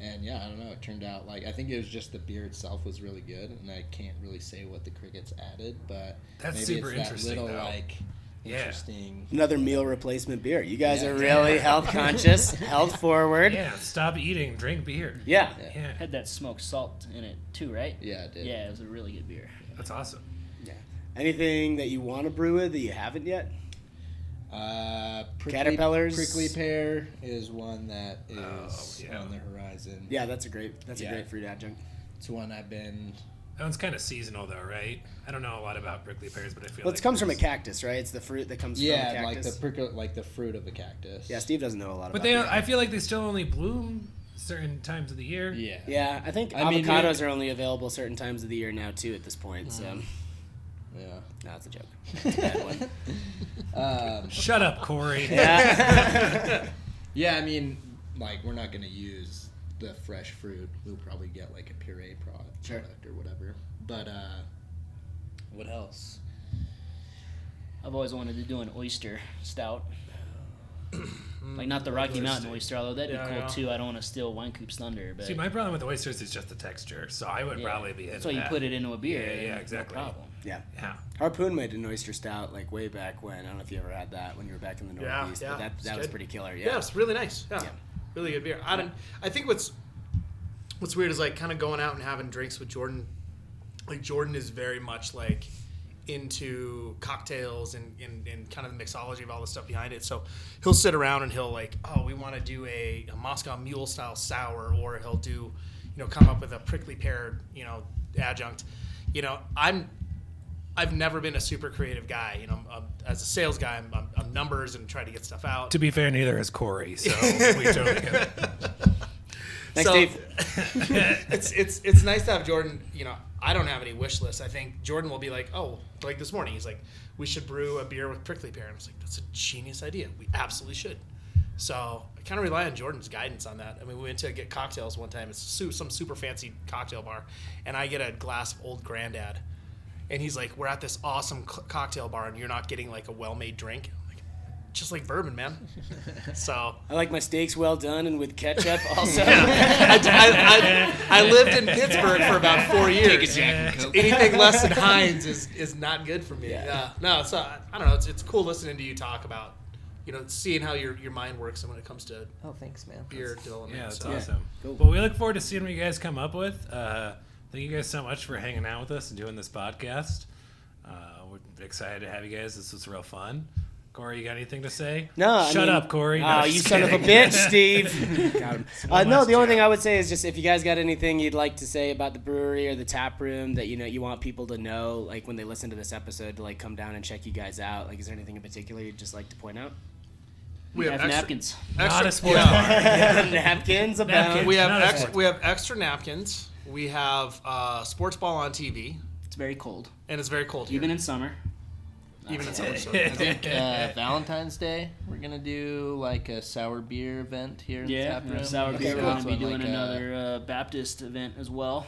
And yeah, I don't know. It turned out like I think it was just the beer itself was really good, and I can't really say what the crickets added, but That's maybe super it's that interesting, little though. like Yeah. interesting. Another meal replacement beer. You guys Yeah. are really health conscious, [laughs] health forward. Yeah, stop eating, drink beer. Yeah. Yeah, Had that smoked salt in it too, right? Yeah, it did. Yeah, it was a really good beer. that's awesome. Anything that you want to brew with that you haven't yet? Uh, prickly, Caterpillars. Prickly pear is one that is Oh, yeah. on the horizon. Yeah, that's a great that's Yeah. a great fruit adjunct. It's one I've been. That one's kind of seasonal, though, right? I don't know a lot about prickly pears, but I feel Well, like it comes from a cactus, right? It's the fruit that comes Yeah, from a like cactus. the prickle, like the fruit of a cactus. yeah, Steve doesn't know a lot But about they, that. I feel like they still only bloom certain times of the year. Yeah. Yeah, I think I mean, avocados we- are only available certain times of the year now too. At this point, so Mm. no, Yeah. that's a joke. [laughs] It's a bad one. Um, Shut up, Korey. [laughs] Yeah. [laughs] yeah, I mean, like we're not gonna use the fresh fruit. We'll probably get like a puree product, Sure. product or whatever. But uh, what else? I've always wanted to do an oyster stout. [clears throat] like not the Rocky Mountain oyster, although that'd be cool yeah. too. I don't want to steal Wine Coop's thunder, but See, my problem with oysters is just the texture, so I would yeah. probably be. That's into why you that. put it into a beer. Yeah, yeah, and exactly. No problem. Yeah. Yeah. Harpoon made an oyster stout like way back when. I don't know if you ever had that when you were back in the Northeast, yeah, but that that was pretty killer. Yeah, Yeah. it's really nice. Yeah. Yeah. Really good beer. I don't I think what's what's weird is like kind of going out and having drinks with Jordan. Like Jordan is very much like into cocktails and, and, and kind of the mixology of all the stuff behind it. So he'll sit around and he'll like, oh, we want to do a, a Moscow Mule style sour, or he'll do, you know, come up with a prickly pear, you know, adjunct. You know, I'm I've never been a super creative guy. You know, I'm, as a sales guy, I'm, I'm, I'm numbers and try to get stuff out. To be fair, neither is Korey, so [laughs] we totally get it. Thanks, So- Dave. [laughs] it's it's it's nice to have Jordan. You know, I don't have any wish lists. I think Jordan will be like, oh, like this morning, he's like, we should brew a beer with prickly pear. And I was like, that's a genius idea. We absolutely should. So I kind of rely on Jordan's guidance on that. I mean, we went to get cocktails one time. It's some super fancy cocktail bar, and I get a glass of Old Grandad, and he's like, we're at this awesome co- cocktail bar, and you're not getting like a well-made drink. Like, just like bourbon, man. [laughs] so I like my steaks well done and with ketchup. [laughs] Also, I, I, I, I lived in Pittsburgh for about four years. Anything less than [laughs] Heinz is, is not good for me. Yeah. no, so I, I don't know. It's, it's cool listening to you talk about, you know, seeing how your, your mind works and when it comes to Oh, thanks, man. beer development. Yeah, that's so. awesome. cool. Well, we look forward to seeing what you guys come up with. Uh, thank you guys so much for hanging out with us and doing this podcast. Uh, we're excited to have you guys. This was real fun. Korey, you got anything to say? No, I Shut mean- up, Korey. No, Oh, just you son of a bitch, Steve. [laughs] Uh, no, last the only thing I would say is just if you guys got anything you'd like to say about the brewery or the tap room that you know you want people to know, like when they listen to this episode, to like come down and check you guys out. Like, is there anything in particular you'd just like to point out? We We have have extra- napkins. Not a sports yeah. bar. [laughs] Napkins about. Napkins. We have Not extra, we have extra napkins. We have uh, sports ball on TV, It's very cold, and it's very cold here, even in summer. even in summer. So. [laughs] I think uh, Valentine's Day we're gonna do like a sour beer event here in the Yeah, tap we room. have sour Okay, beer. We're cool. going to be When, doing like, uh, another uh, Baptist event as well.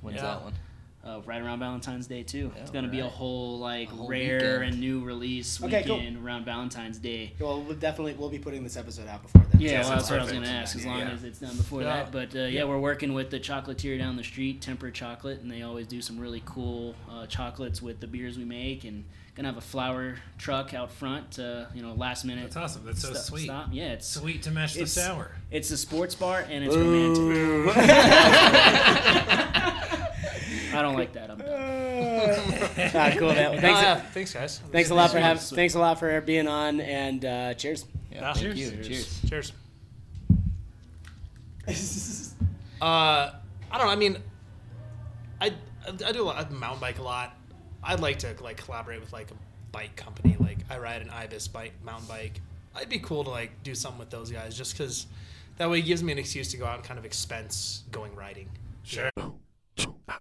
When's Yeah. that one? Uh, right around Valentine's Day too. it's Oh, gonna be a whole like A whole rare weekend. and new release Okay, weekend cool. around Valentine's Day. Well, we'll definitely we'll be putting this episode out before then. Yeah, Yeah, well, that's what I was gonna ask. As long Yeah. as it's done before Yeah. that, but uh, yeah, we're working with the chocolatier down the street, Temper Chocolate, and they always do some really cool uh, chocolates with the beers we make, and gonna have a flower truck out front. Uh, you know, last minute. That's awesome. That's so stop- sweet. Stop. Yeah, it's Sweet to match the It's- sour. it's a sports bar and it's romantic. [laughs] [laughs] I don't like that. I'm done. [laughs] Ah, cool. Man. Well, thanks, thanks, guys. thanks a lot for having. Thanks a lot for being on, and uh, cheers. Yeah, Yeah. thank Cheers. you. Cheers. Cheers. Cheers. [laughs] Uh, I don't know. I mean, I I do a lot, I mountain bike a lot. I'd like to like collaborate with like a bike company. Like I ride an Ibis bike mountain bike. I'd be cool to like do something with those guys just because that way it gives me an excuse to go out and kind of expense going riding. Sure. chumba.